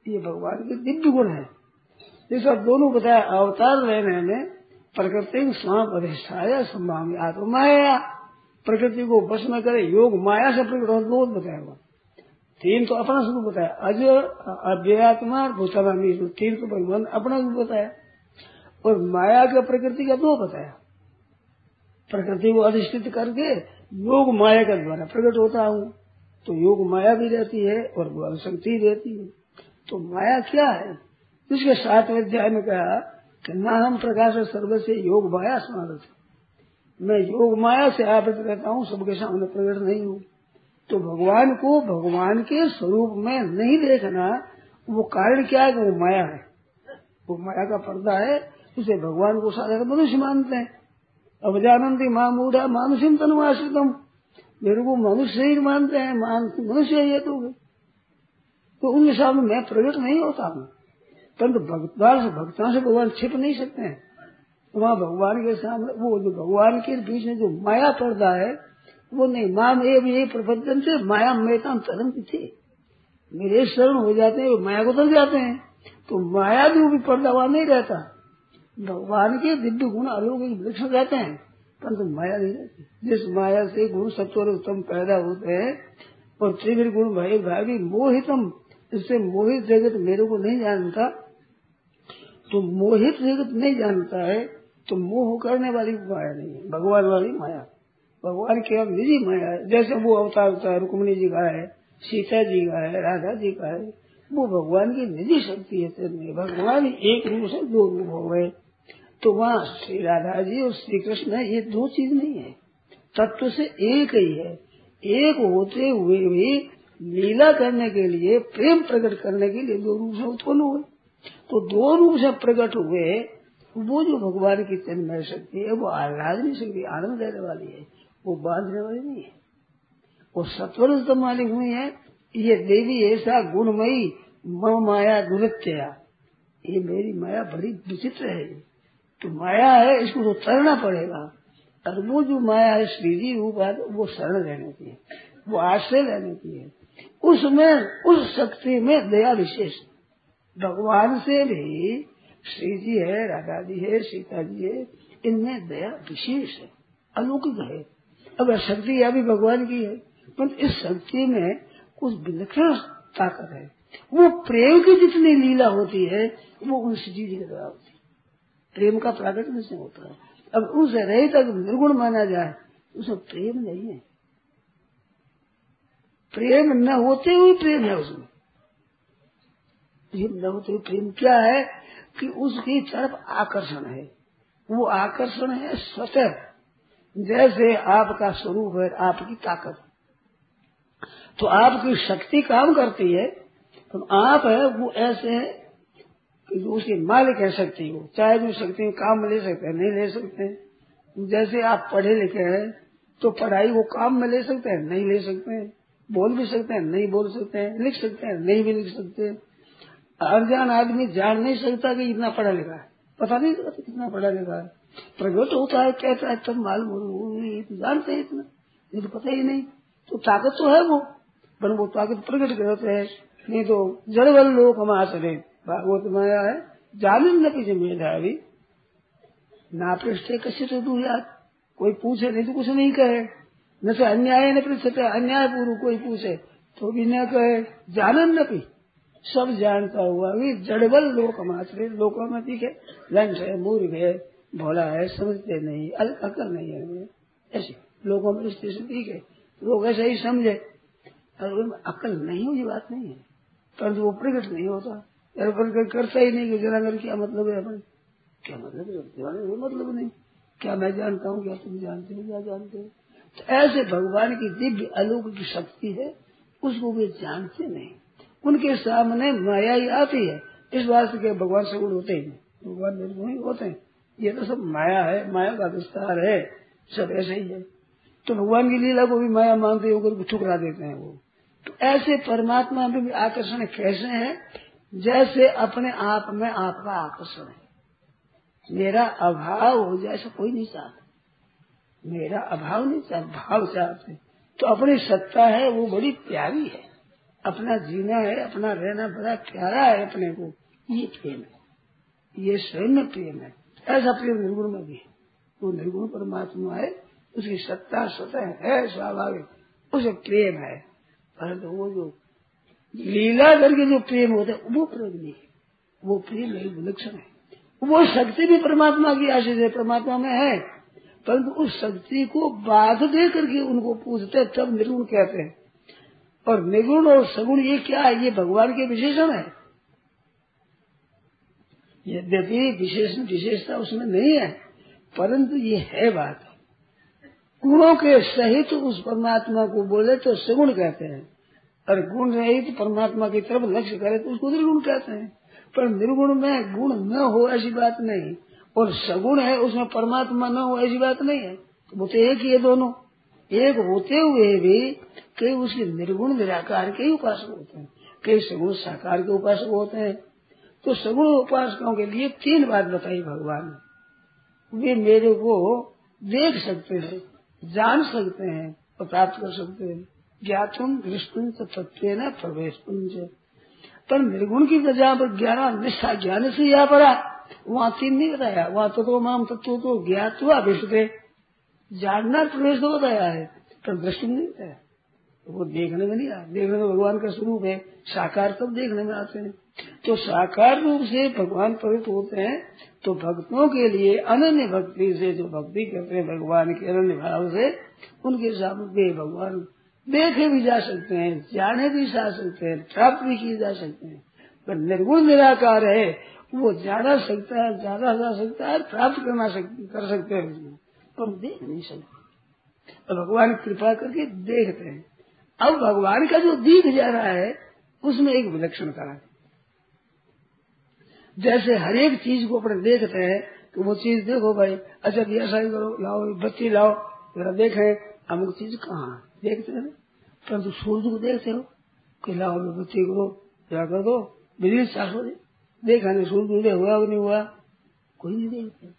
ये भगवान के दिव्य गुण है। ये सब दोनों बताया, अवतार रहने में प्रकृति स्वाम अधिष्ठाया संभाव आत्मा माया। प्रकृति को बस में करे, योग माया से प्रकट हो बताया हुआ। तीन तो अपना स्वरूप बताया। अज अव्ययात्मा भूषणामी तीन तो भगवान अपना रूप बताया। और माया का प्रकृति का दो बताया। प्रकृति को अधिष्ठित करके योग माया के द्वारा प्रकट होता हूँ। तो योग माया भी रहती है और वो शक्ति रहती है। तो माया क्या है? इसके सातवें अध्याय में कहा कि न हम प्रकाश सर्व से योग माया स्मारक मैं योग माया से आवृत रहता हूँ, सबके सामने प्रकट नहीं हूँ। तो भगवान को भगवान के स्वरूप में नहीं देखना, वो कारण क्या है कि वो माया है? वो माया का पर्दा है, उसे भगवान को साधारण मनुष्य मानते हैं। अब जानती माँ मूढ़ा मानुषिम तनुआश्रितम। मेरे को मनुष्य ही मानते हैं, मान मनुष्य ये तो। तो उनके सामने मैं प्रकट नहीं होता हूँ। परंतु भक्तवान से, भक्तों से भगवान छिप नहीं सकते हैं। वहाँ भगवान के सामने, वो जो भगवान के बीच में जो माया पर्दा है वो नहीं माम एव ये प्रबंधन से माया मेता तरंग थे। मेरे शरण हो जाते हैं माया को तर जाते हैं। तो माया भी भी पर्दा वहाँ नहीं रहता। भगवान के दिव्य गुण अलौकिक वृक्ष रहते हैं, परंतु माया नहीं रहती। जिस माया से गुण सत्वर उत्तम पैदा होते हैं, और त्रिविर गुण भय भावी मोहितम, इससे मोहित जगत मेरे को नहीं जानता तो मोहित जगत नहीं जानता है तो मोह करने वाली माया नहीं है, भगवान वाली माया। भगवान केवल निजी माया जैसे वो अवतार होता है रुक्मणी जी का है, सीता जी का है, राधा जी का है, वो भगवान की निजी शक्ति है भगवान एक रूप से दो रूप हो गए। तो वहाँ श्री राधा जी और श्री कृष्ण, ये दो चीज़ नहीं है। तत्व से एक ही है। एक होते हुए भी लीला करने के लिए, प्रेम प्रकट करने के लिए दो रूप से उत्पन्न हुए। तो दो रूप से प्रकट हुए, वो जो भगवान की तन्मय शक्ति है, वो आह्लादनी शक्ति, आनंद देने वाली है। वो बांधने वाली नहीं है। वो सत्वर तो मालिक हुई है, ये देवी ऐसा गुणमयी म माया दुरत्या ये मेरी माया बड़ी विचित्र है। तो माया है, इसको तो तरना पड़ेगा। और वो जो माया है, श्रीजी वो शरण रहने की है। वो आश्रय रहने की है। उसमें, उस शक्ति में दया विशेष। भगवान से भी श्री जी है, राधा जी है, सीता जी है, इनमें दया विशेष है। अलौकिक है। अब शक्ति अभी भगवान की है। पर इस शक्ति में कुछ विलक्षण ताकत है। वो प्रेम की जितनी लीला होती है, वो उन जी के द्वारा होती है। प्रेम का प्राकट से होता। है अब उनसे रहित अगर निर्गुण माना जाए उसमें प्रेम नहीं है। प्रेम न होते हुए प्रेम है उसमें। प्रेम न होते हुए प्रेम क्या है कि उसकी तरफ़ आकर्षण है। वो आकर्षण है स्वतः। जैसे आपका स्वरूप है, आपकी ताकत। तो आपकी शक्ति काम करती है तो आप है, वो ऐसे कि जो उसकी मालिक है शक्ति हो चाहे जो शक्ति काम में ले सकते हैं, नहीं ले सकते हैं। जैसे आप पढ़े लिखे हैं तो पढ़ाई को काम में ले सकते हैं, नहीं ले सकते हैं। बोल भी सकते हैं, नहीं बोल सकते हैं। लिख सकते हैं, नहीं भी लिख सकते अनजान आदमी जान नहीं सकता कि इतना पढ़ा लिखा है। पता नहीं चलता कितना पढ़ा लिखा है। प्रगट होता है, कहता है, तब मालूम तो जानते हैं इतना। ये तो पता ही नहीं। तो ताकत तो है वो, पर वो ताकत प्रकट करते हैं। नहीं तो जड़ बल लोग हम आचरे भागवत माया है, जानन न मेरा अभी ना पृष्ठे कश्य तो तू याद कोई पूछे नहीं तो कुछ नहीं कहे। न से अन्याय न पृष्ठते अन्याय पूर्व कोई पूछे तो भी न कहे। जानन न पी सब जानता हुआ भी जड़बल लोक मात्र लोगों में दिखे। लंच है मूर्ख है, भोला है, समझते नहीं अकल नहीं है। ऐसे लोगों में स्थिति है लोग ऐसा ही समझे। अकल नहीं हुई बात नहीं है। परंतु वो प्रकट नहीं होता। पर करता ही नहीं कि जनागर क्या मतलब है अपन? क्या मतलब है? मतलब नहीं। क्या मैं जानता हूँ, क्या तुम जानते हो, क्या जानते हो? तो ऐसे भगवान की दिव्य की शक्ति है, उसको वे जानते नहीं। उनके सामने माया ही आती है। इस बात से भगवान सगुण होते ही। नहीं भगवान निर्गुण ही होते हैं। ये तो सब माया है। माया का विस्तार है। सब ऐसे ही है। तो भगवान की लीला को भी माया मानते होकर ठुकरा देते हैं वो। तो ऐसे परमात्मा में भी आकर्षण कैसे है? जैसे अपने आप में आपका आकर्षण है। मेरा अभाव हो जैसा कोई नहीं चाहता। मेरा अभाव नहीं चाहता। भाव चाहते तो अपनी सत्ता है, वो बड़ी प्यारी है। अपना जीना है, अपना रहना बड़ा प्यारा है अपने को। ये प्रेम है। ये स्वयं में प्रेम है। ऐसा प्रेम निर्गुण में भी वो निर्गुण परमात्मा है, उसकी सत्ता स्वतः है, स्वाभाविक। उसे प्रेम है। परंतु वो जो लीला करके जो प्रेम होता है, वो प्रेम नहीं है। वो प्रेम नहीं विलक्षण है। वो शक्ति भी परमात्मा की आशीष है, परमात्मा में है। परंतु उस शक्ति को बाध दे करके उनको पूछते तब निर्गुण कहते हैं। और निर्गुण और सगुण, ये क्या है? ये भगवान के विशेषण है। यद्यपि विशेषण विशेषता उसमें नहीं है, परंतु ये है बात। गुणों के सहित उस परमात्मा को बोले तो सगुण कहते हैं। और गुण रहित परमात्मा की तरफ़ लक्ष्य करे तो उसको निर्गुण कहते हैं। पर निर्गुण में गुण न हो ऐसी बात नहीं। और सगुण है, उसमें परमात्मा न हो ऐसी बात नहीं है। तो वो तो एक ही है दोनों। एक होते हुए भी कई उसके निर्गुण निराकार के ही उपासक होते हैं। कई सगुण साकार के उपासक होते हैं। तो सगुण उपासकों के लिए तीन बात बताई भगवान ने। वे मेरे को देख सकते हैं, जान सकते हैं और प्राप्त कर सकते हैं। ज्ञातुम दृष्टुम तत्व न प्रवेश पुंज पर निर्गुण की वजह पर ज्ञान, निष्ठा, ज्ञान से यहाँ पड़ा। वहाँ तीन नहीं बताया। वहाँ तो माम तत्व तो ज्ञात हुआ विष्णु जानना प्रवेश तो बताया है पर दृष्टि नहीं बताया वो देखने में नहीं आया देखने में भगवान का स्वरूप है। साकार तब देखने में आते हैं। तो साकार रूप से भगवान पवित्र होते हैं तो भक्तों के लिए अनन्य भक्ति से जो भक्ति करते हैं, भगवान के अनन्य भाव से, उनके सामने भगवान देखे भी जा सकते हैं, जाने भी जा सकते हैं, प्राप्त भी किए जा सकते हैं। पर निर्गुण निराकार है, वो जाना सकता है जाना जा सकता है प्राप्त करना कर सकते हैं। उसमें पर देख नहीं। सकते तो भगवान कृपा करके देखते हैं। अब भगवान का जो दीख जा रहा है, उसमें एक विलक्षण करा जैसे हर एक चीज़ को अपने देखते हैं, कि वो चीज़ देखो भाई अच्छा ऐसा ही करो, लाओ बच्ची लाओ, जरा देखे, अमुक चीज़ कहाँ देखते हैं परंतु सूर्य को देखते हो कि लाओ बत्ती करो क्या कर दो बिजली साफ़ हो देखा नहीं सूर्य हुआ नहीं हुआ, कोई नहीं देखते।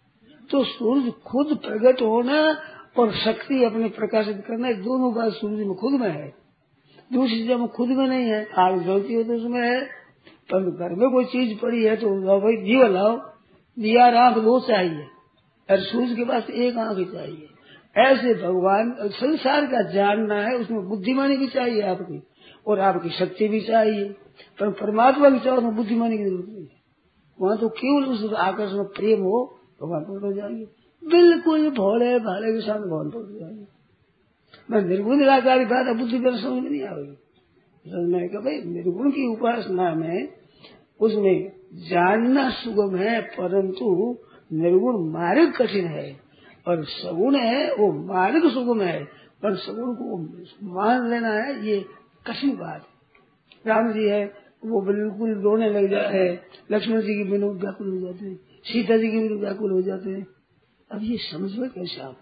तो सूर्य खुद प्रकट होना और शक्ति अपने प्रकाशित करना दोनों बात सूर्य में खुद में है। दूसरी में खुद में नहीं है, आग जलती हो तो उसमें है। पर घर में कोई चीज़ पड़ी है तो भाई दिया लाओ, दिया आँख दो चाहिए, और सूर्य के पास एक आँख ही चाहिए। ऐसे भगवान संसार का जानना है, उसमें बुद्धिमानी भी चाहिए आपकी, और आपकी शक्ति भी चाहिए। पर परमात्मा भी चाहो उसमें बुद्धिमानी की ज़रूरत नहीं है। वहाँ तो केवल उस आकर्षण प्रेम हो भगवान पड़ हो जाएँगे बिल्कुल भोले भाले के साथ भगवान पड़ जाएँगे मैं निर्गुण निराकारी बात बुद्धि पर समझ में नहीं आएगी समझ में भाई, निर्गुण की उपासना में उसमें जानना सुगम है, परंतु निर्गुण मार्ग कठिन है। और सगुण है, वो मार्ग सुगम है। पर सगुण को मान लेना है, ये कठिन बात है। राम जी है, वो बिल्कुल रोने लग हैं। लक्ष्मण जी की बिनु व्याकुल हो जाते हैं। सीता जी की बिनु व्याकुल हो जाते हैं। अब ये समझ में कैसे आप।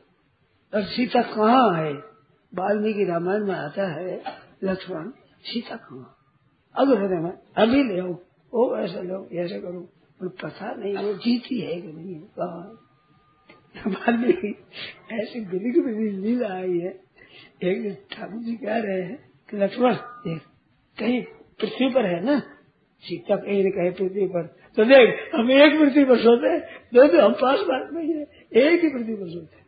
और सीता कहाँ है? वाल्मीकि रामायण में आता है, लक्ष्मण, सीता कहाँ? अब हृदय अभी ले आओ, ओ, ऐसा लो, ऐसा करो। और पता नहीं, वो जीती है कि नहीं कहा वाल्मीकि ऐसी गली की लीला आई है। एक दिन ठाकुर जी कह रहे हैं कि लक्ष्मण, देख, कहीं पृथ्वी पर है ना? सीता कहीं न कहीं पृथ्वी पर। तो देख, हम एक पृथ्वी पर सोते दो तो हम पास बात नहीं है एक ही पृथ्वी पर सोते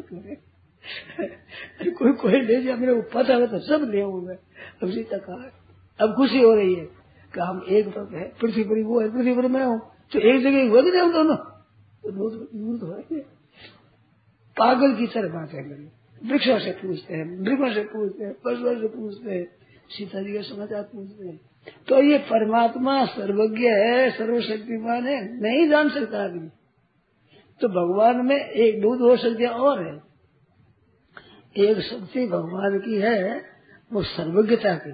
करे। कोई कोई ले जाए मेरे को पता है तो सब ले मैं। अब सीता कहा, अब खुशी हो रही है कि हम एक पर है, पृथ्वी पर वो है, पृथ्वी पर मैं हूँ। तो एक जगह हुआ कि नहीं दोनों। तो दूर तो है पागल की तरह बात है मेरी वृक्षों से पूछते हैं मृगों से पूछते हैं, पशुओं से पूछते हैं, सीता जी का समाचार पूछते हैं। तो ये परमात्मा सर्वज्ञ है, सर्वशक्तिमान है, नहीं जान सकता आदमी। तो भगवान में एक दो दो शक्तियाँ और है। एक शक्ति भगवान की है, वो सर्वज्ञता की।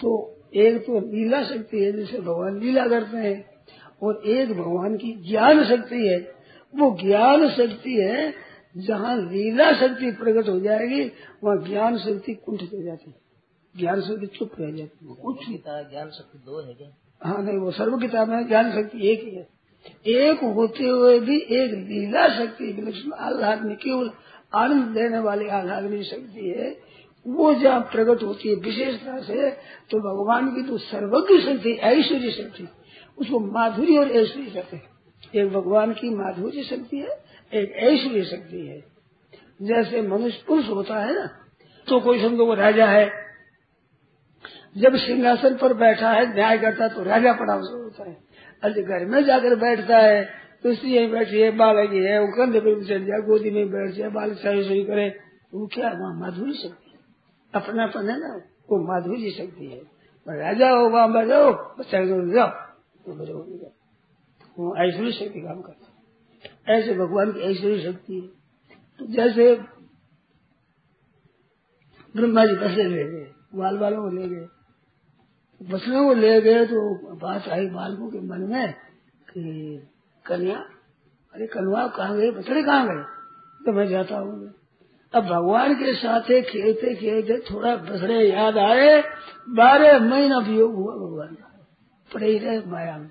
तो एक तो लीला शक्ति है, जिसे भगवान लीला करते हैं, और एक भगवान की ज्ञान शक्ति है। वो ज्ञान शक्ति है, जहाँ लीला शक्ति प्रकट हो जाएगी, वहाँ ज्ञान शक्ति कुंठित हो जाती है। ज्ञान शक्ति चुप रह जाती है। कुछ ज्ञान शक्ति दो है क्या? हाँ नहीं वो सर्व किताब में ज्ञान शक्ति एक ही है। एक होते हुए भी एक लीला शक्ति विलक्षण आह्लादनी केवल आनंद देने वाली आह्लादनी शक्ति है। वो जहाँ प्रकट होती है विशेषता से तो भगवान की तो सर्वज्ञ शक्ति ऐश्वर्य शक्ति उसको माधुरी और ऐश्वर्य हैं। एक भगवान की माधुर्य शक्ति है एक ऐश्वर्य शक्ति है। जैसे मनुष्य पुरुष होता है ना तो कोई समझो वो राजा है जब सिंहासन पर बैठा है, न्याय करता तो राजा पड़ा होता है। अरे घर में जाकर बैठता है तो स्त्री यही बैठी है बालक है, वो कंधे पे चल जाए गोदी में बैठ जाए बालक सही सही करे। वो क्या, वहाँ माधुरी शक्ति अपना अपनापन है ना? वो माधुरी शक्ति है। राजा हो, वहाँ बैठो बच्चा जाओ। तो बजो वो ऐश्वर्य शक्ति काम करता है। ऐसे भगवान की ऐश्वर्य शक्ति है। तो जैसे ब्रह्मा जी बसे ले गए बाल बालों को ले गए को ले गए तो बात आई बालकों के मन में कि कन्या, अरे कन्वा कहाँ गए बछड़े कहाँ गए? तो मैं जाता हूँ। अब भगवान के साथ खेलते खेलते थोड़ा बछड़े याद आए, बारह महीना वियोग हुआ भगवान का। पड़े ही रहे माया में।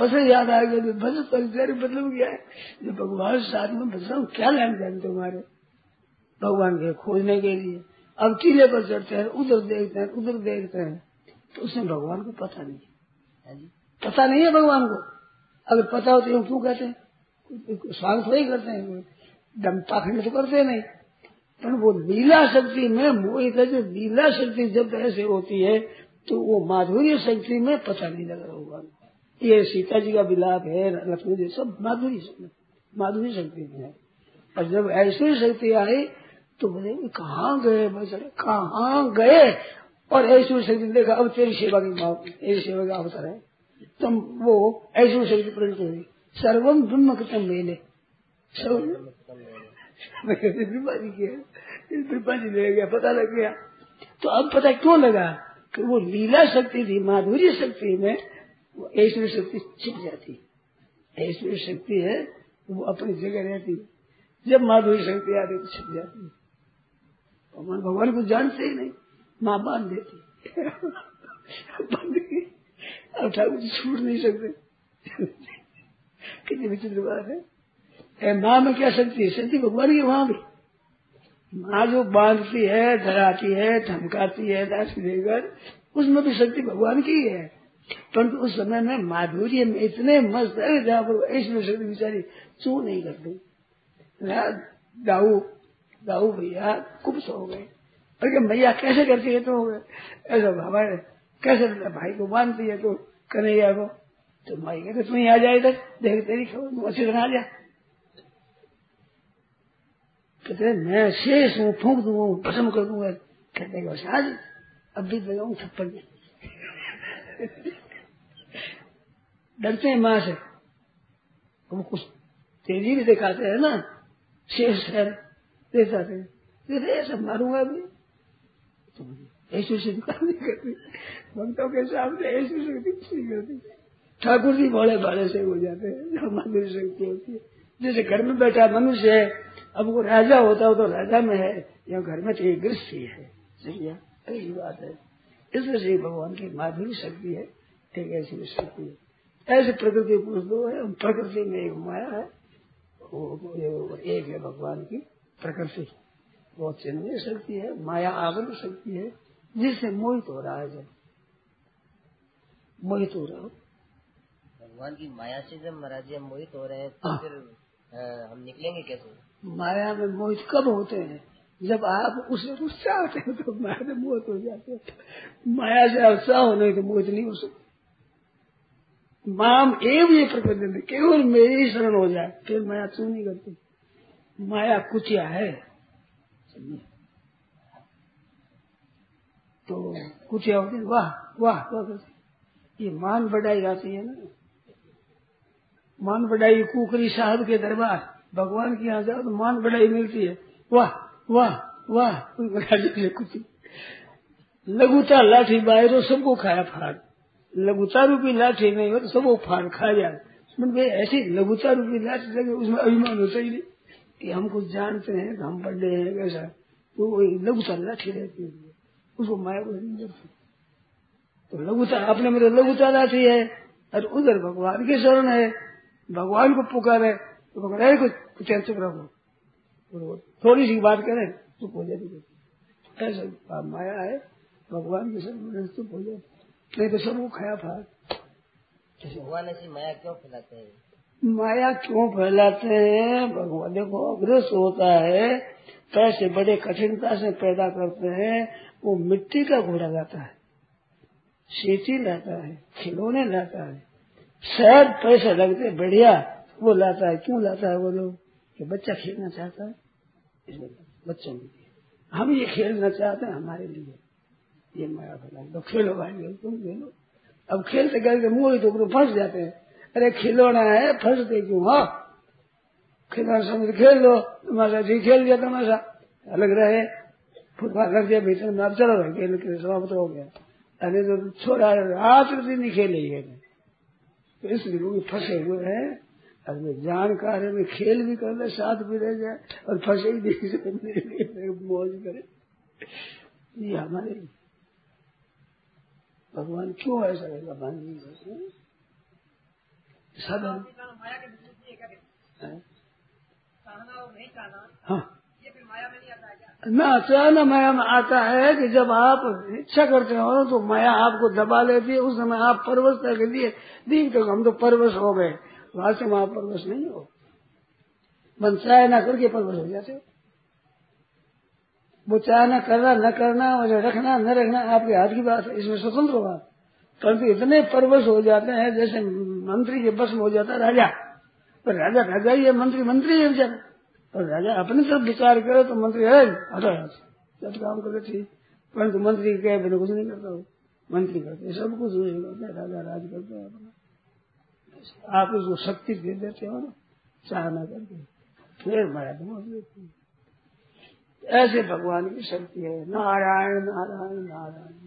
बछड़े याद आ गए बस मतलब क्या है। जो भगवान साथ में बस क्या लेन देन तुम्हारे? भगवान के खोजने के लिए। अब टीले पर चढ़ते हैं, उधर देखते हैं, उधर देखते हैं। तो उसमें भगवान को पता नहीं है। पता नहीं है भगवान को। अगर पता हो तो क्यों कहते हैं? स्वागत थोड़ी करते हैं। दम पाखंड तो करते नहीं। पर वो लीला शक्ति में मोहित है लीला शक्ति जब ऐसे होती है तो वो माधुर्य शक्ति में पता नहीं लग रहा भगवान ये सीता जी का विलाप है लक्ष्मी जी सब माधुरी माधुरी शक्ति में है। और जब ऐसी शक्ति आई तो बोले कहाँ गए? बचड़े कहाँ गए? और ऐश्वर्य शक्ति देखा, अब तेरी सेवा की भाव, तेरी सेवा का अवसर है। तुम वो ऐश्वर्य शक्ति प्रकट हुई। सर्वम ब्रह्म कृतम मेले ब्रह्मा जी जी ले गया पता लग गया? तो अब पता क्यों लगा? कि वो लीला शक्ति थी माधुरी शक्ति में वो ऐश्वर्य शक्ति छिप जाती। ऐश्वर्य शक्ति है, वो अपनी जगह रहती। जब माधुरी शक्ति आती तो छिप जाती। भगवान भगवान को जानते ही नहीं। माँ बाँध देती। अब ठाकुर जी छूट नहीं सकते। कितनी विचित्र बात है। माँ में क्या शक्ति है? शक्ति भगवान की वहाँ भी। माँ जो बांधती है, धराती है, धमकाती है, दास देकर उसमें भी शक्ति भगवान की है। परंतु उस समय में माधुर्य में इतने मस्त है, जहाँ पर ऐसी शक्ति बेचारी चू नहीं करती। दाऊ दाऊ भैया कुछ हो गए। अरे मैया कैसे करती है तो? ऐसा हमारे कैसे भाई को मानती है तो कन्हैया को तो माई कहते तुम ही आ जाए इधर, देख तेरी खबर अच्छी तरह आ जा। कहते, मैं शेष हूँ, फूक दूँगा भस्म कर दूँगा। कहते बस आज अब भी लगाऊ थप्पड़ डरते हैं माँ से। वो कुछ तेज़ी भी दिखाते हैं ना। शेष है देखाते हैं। ऐसा मारूँगा अभी ऐसी ऐसे नहीं करती। भक्तों के सामने ऐसी ऐसे नहीं करती। ठाकुर जी भोले भाले से हो जाते हैं। हमारी शक्ति होती है। जैसे घर में बैठा मनुष्य है, अब वो राजा होता हो तो राजा में है, या घर में तो ये है। ऐसी बात है। इसलिए श्री भगवान की माधुरी शक्ति है। ठीक ऐसी शक्ति है। ऐसे प्रकृति पुरुष दो है। प्रकृति में एक माया है। वो एक है भगवान की प्रकृति। वो चिन्ह शक्ति है माया आवरण शक्ति है जिससे मोहित हो रहा है जब। मोहित हो रहा हो। भगवान की माया से जब महाराज जी मोहित हो रहे हैं तो हाँ। फिर हम निकलेंगे कैसे? माया में मोहित कब होते हैं? जब आप उसे कुछ चाहते हैं तो माया में मोहित हो जाते हैं। माया से उत्साह होने तो मोहित नहीं हो सकते। माम एव ये प्रकृति केवल मेरी शरण हो जाए फिर माया क्यों नहीं करती? माया कुचिया है। तो कुछ होती है वाह वाह वाह। ये मान बढ़ाई जाती है ना। मान बढ़ाई कुकरी साहब के दरबार, भगवान के यहाँ जाओ तो मान बढ़ाई मिलती है। वाह वाह वाह कुछ। लघुता लाठी बाहरों सबको खाया फाड़। लघुता रूपी लाठी नहीं हो तो सबको फाड़, खा जाए। ऐसी लघुता रूपी लाठी लगे, उसमें अभिमान होता ही नहीं। कि हम कुछ जानते हैं तो हम बड़े हैं वैसा तो वही लघुता लाठी रहती है। उसको माया को नहीं करती तो लघुता, अपने में तो लघुता लाठी है। और उधर भगवान की शरण है। भगवान को पुकारे तो भगवान कुछ कुछ चुप रहो थोड़ी सी बात करें, चुप हो जाती ऐसा माया है। भगवान की शरण चुप हो जाती नहीं तो सब वो खाया था। भगवान ऐसी माया क्यों फैलाते हैं? माया क्यों फैलाते हैं? भगवान देखो अग्रस्त होता है, पैसे बड़े कठिनता से पैदा करते हैं, वो मिट्टी का घोड़ा लाता है सीटी लाता है, खिलौने लाता है, शहर पैसे लगते, बढ़िया, वो लाता है, क्यों लाता है वो लोग? कि बच्चा खेलना चाहता है बच्चों के लिए हम ये खेलना चाहते हैं, हमारे लिए। ये माया फैला खेलो भाई तुम खेलो। अब खेलते खेलते मुँह तो फंस जाते हैं। अरे खिलौना है फंसते क्यों? हाँ। खिलौना समझ खेल लो, तमाशा जी खेल दिया तमाशा। अलग रहे। फुटबॉल लग जाए भीतर में अब चलो खेल के समाप्त हो गया। अरे तो छोड़ा रात दिन नहीं खेले तो इसलिए वो फंसे हुए हैं। अगर जानकार है खेल भी कर ले, साथ भी रह जाए, और फंसे ही नहीं मौज करे। ये हमारे भगवान क्यों ऐसा रहेगा मान नहीं सब हाँ। न अचानक माया में आता है कि जब आप इच्छा करते हो तो माया आपको दबा लेती है। उस समय आप परवश के लिए दीप तो हम तो परवश हो गए। वास्तव में आप परवश नहीं हो। चाहे ना करके परवश हो जाते वो चाहे ना करना, न करना मुझे रखना, न रखना, आपके हाथ की बात है। इसमें स्वतंत्र हो आप। परंतु इतने परवश हो जाते हैं जैसे मंत्री के बस में हो जाता राजा। पर राजा राजा ही है, मंत्री मंत्री है बेचारा। और राजा अपनी तरफ़ विचार करे तो मंत्री है सब काम करे, ठीक। परंतु मंत्री कहे बिना कुछ नहीं करता मंत्री करते, सब कुछ वही करते राजा राज करते हैं अपना। आप उसको शक्ति दे देते हो ना, चाहना करके। फिर देती ऐसे भगवान की शक्ति है। नारायण नारायण नारायण।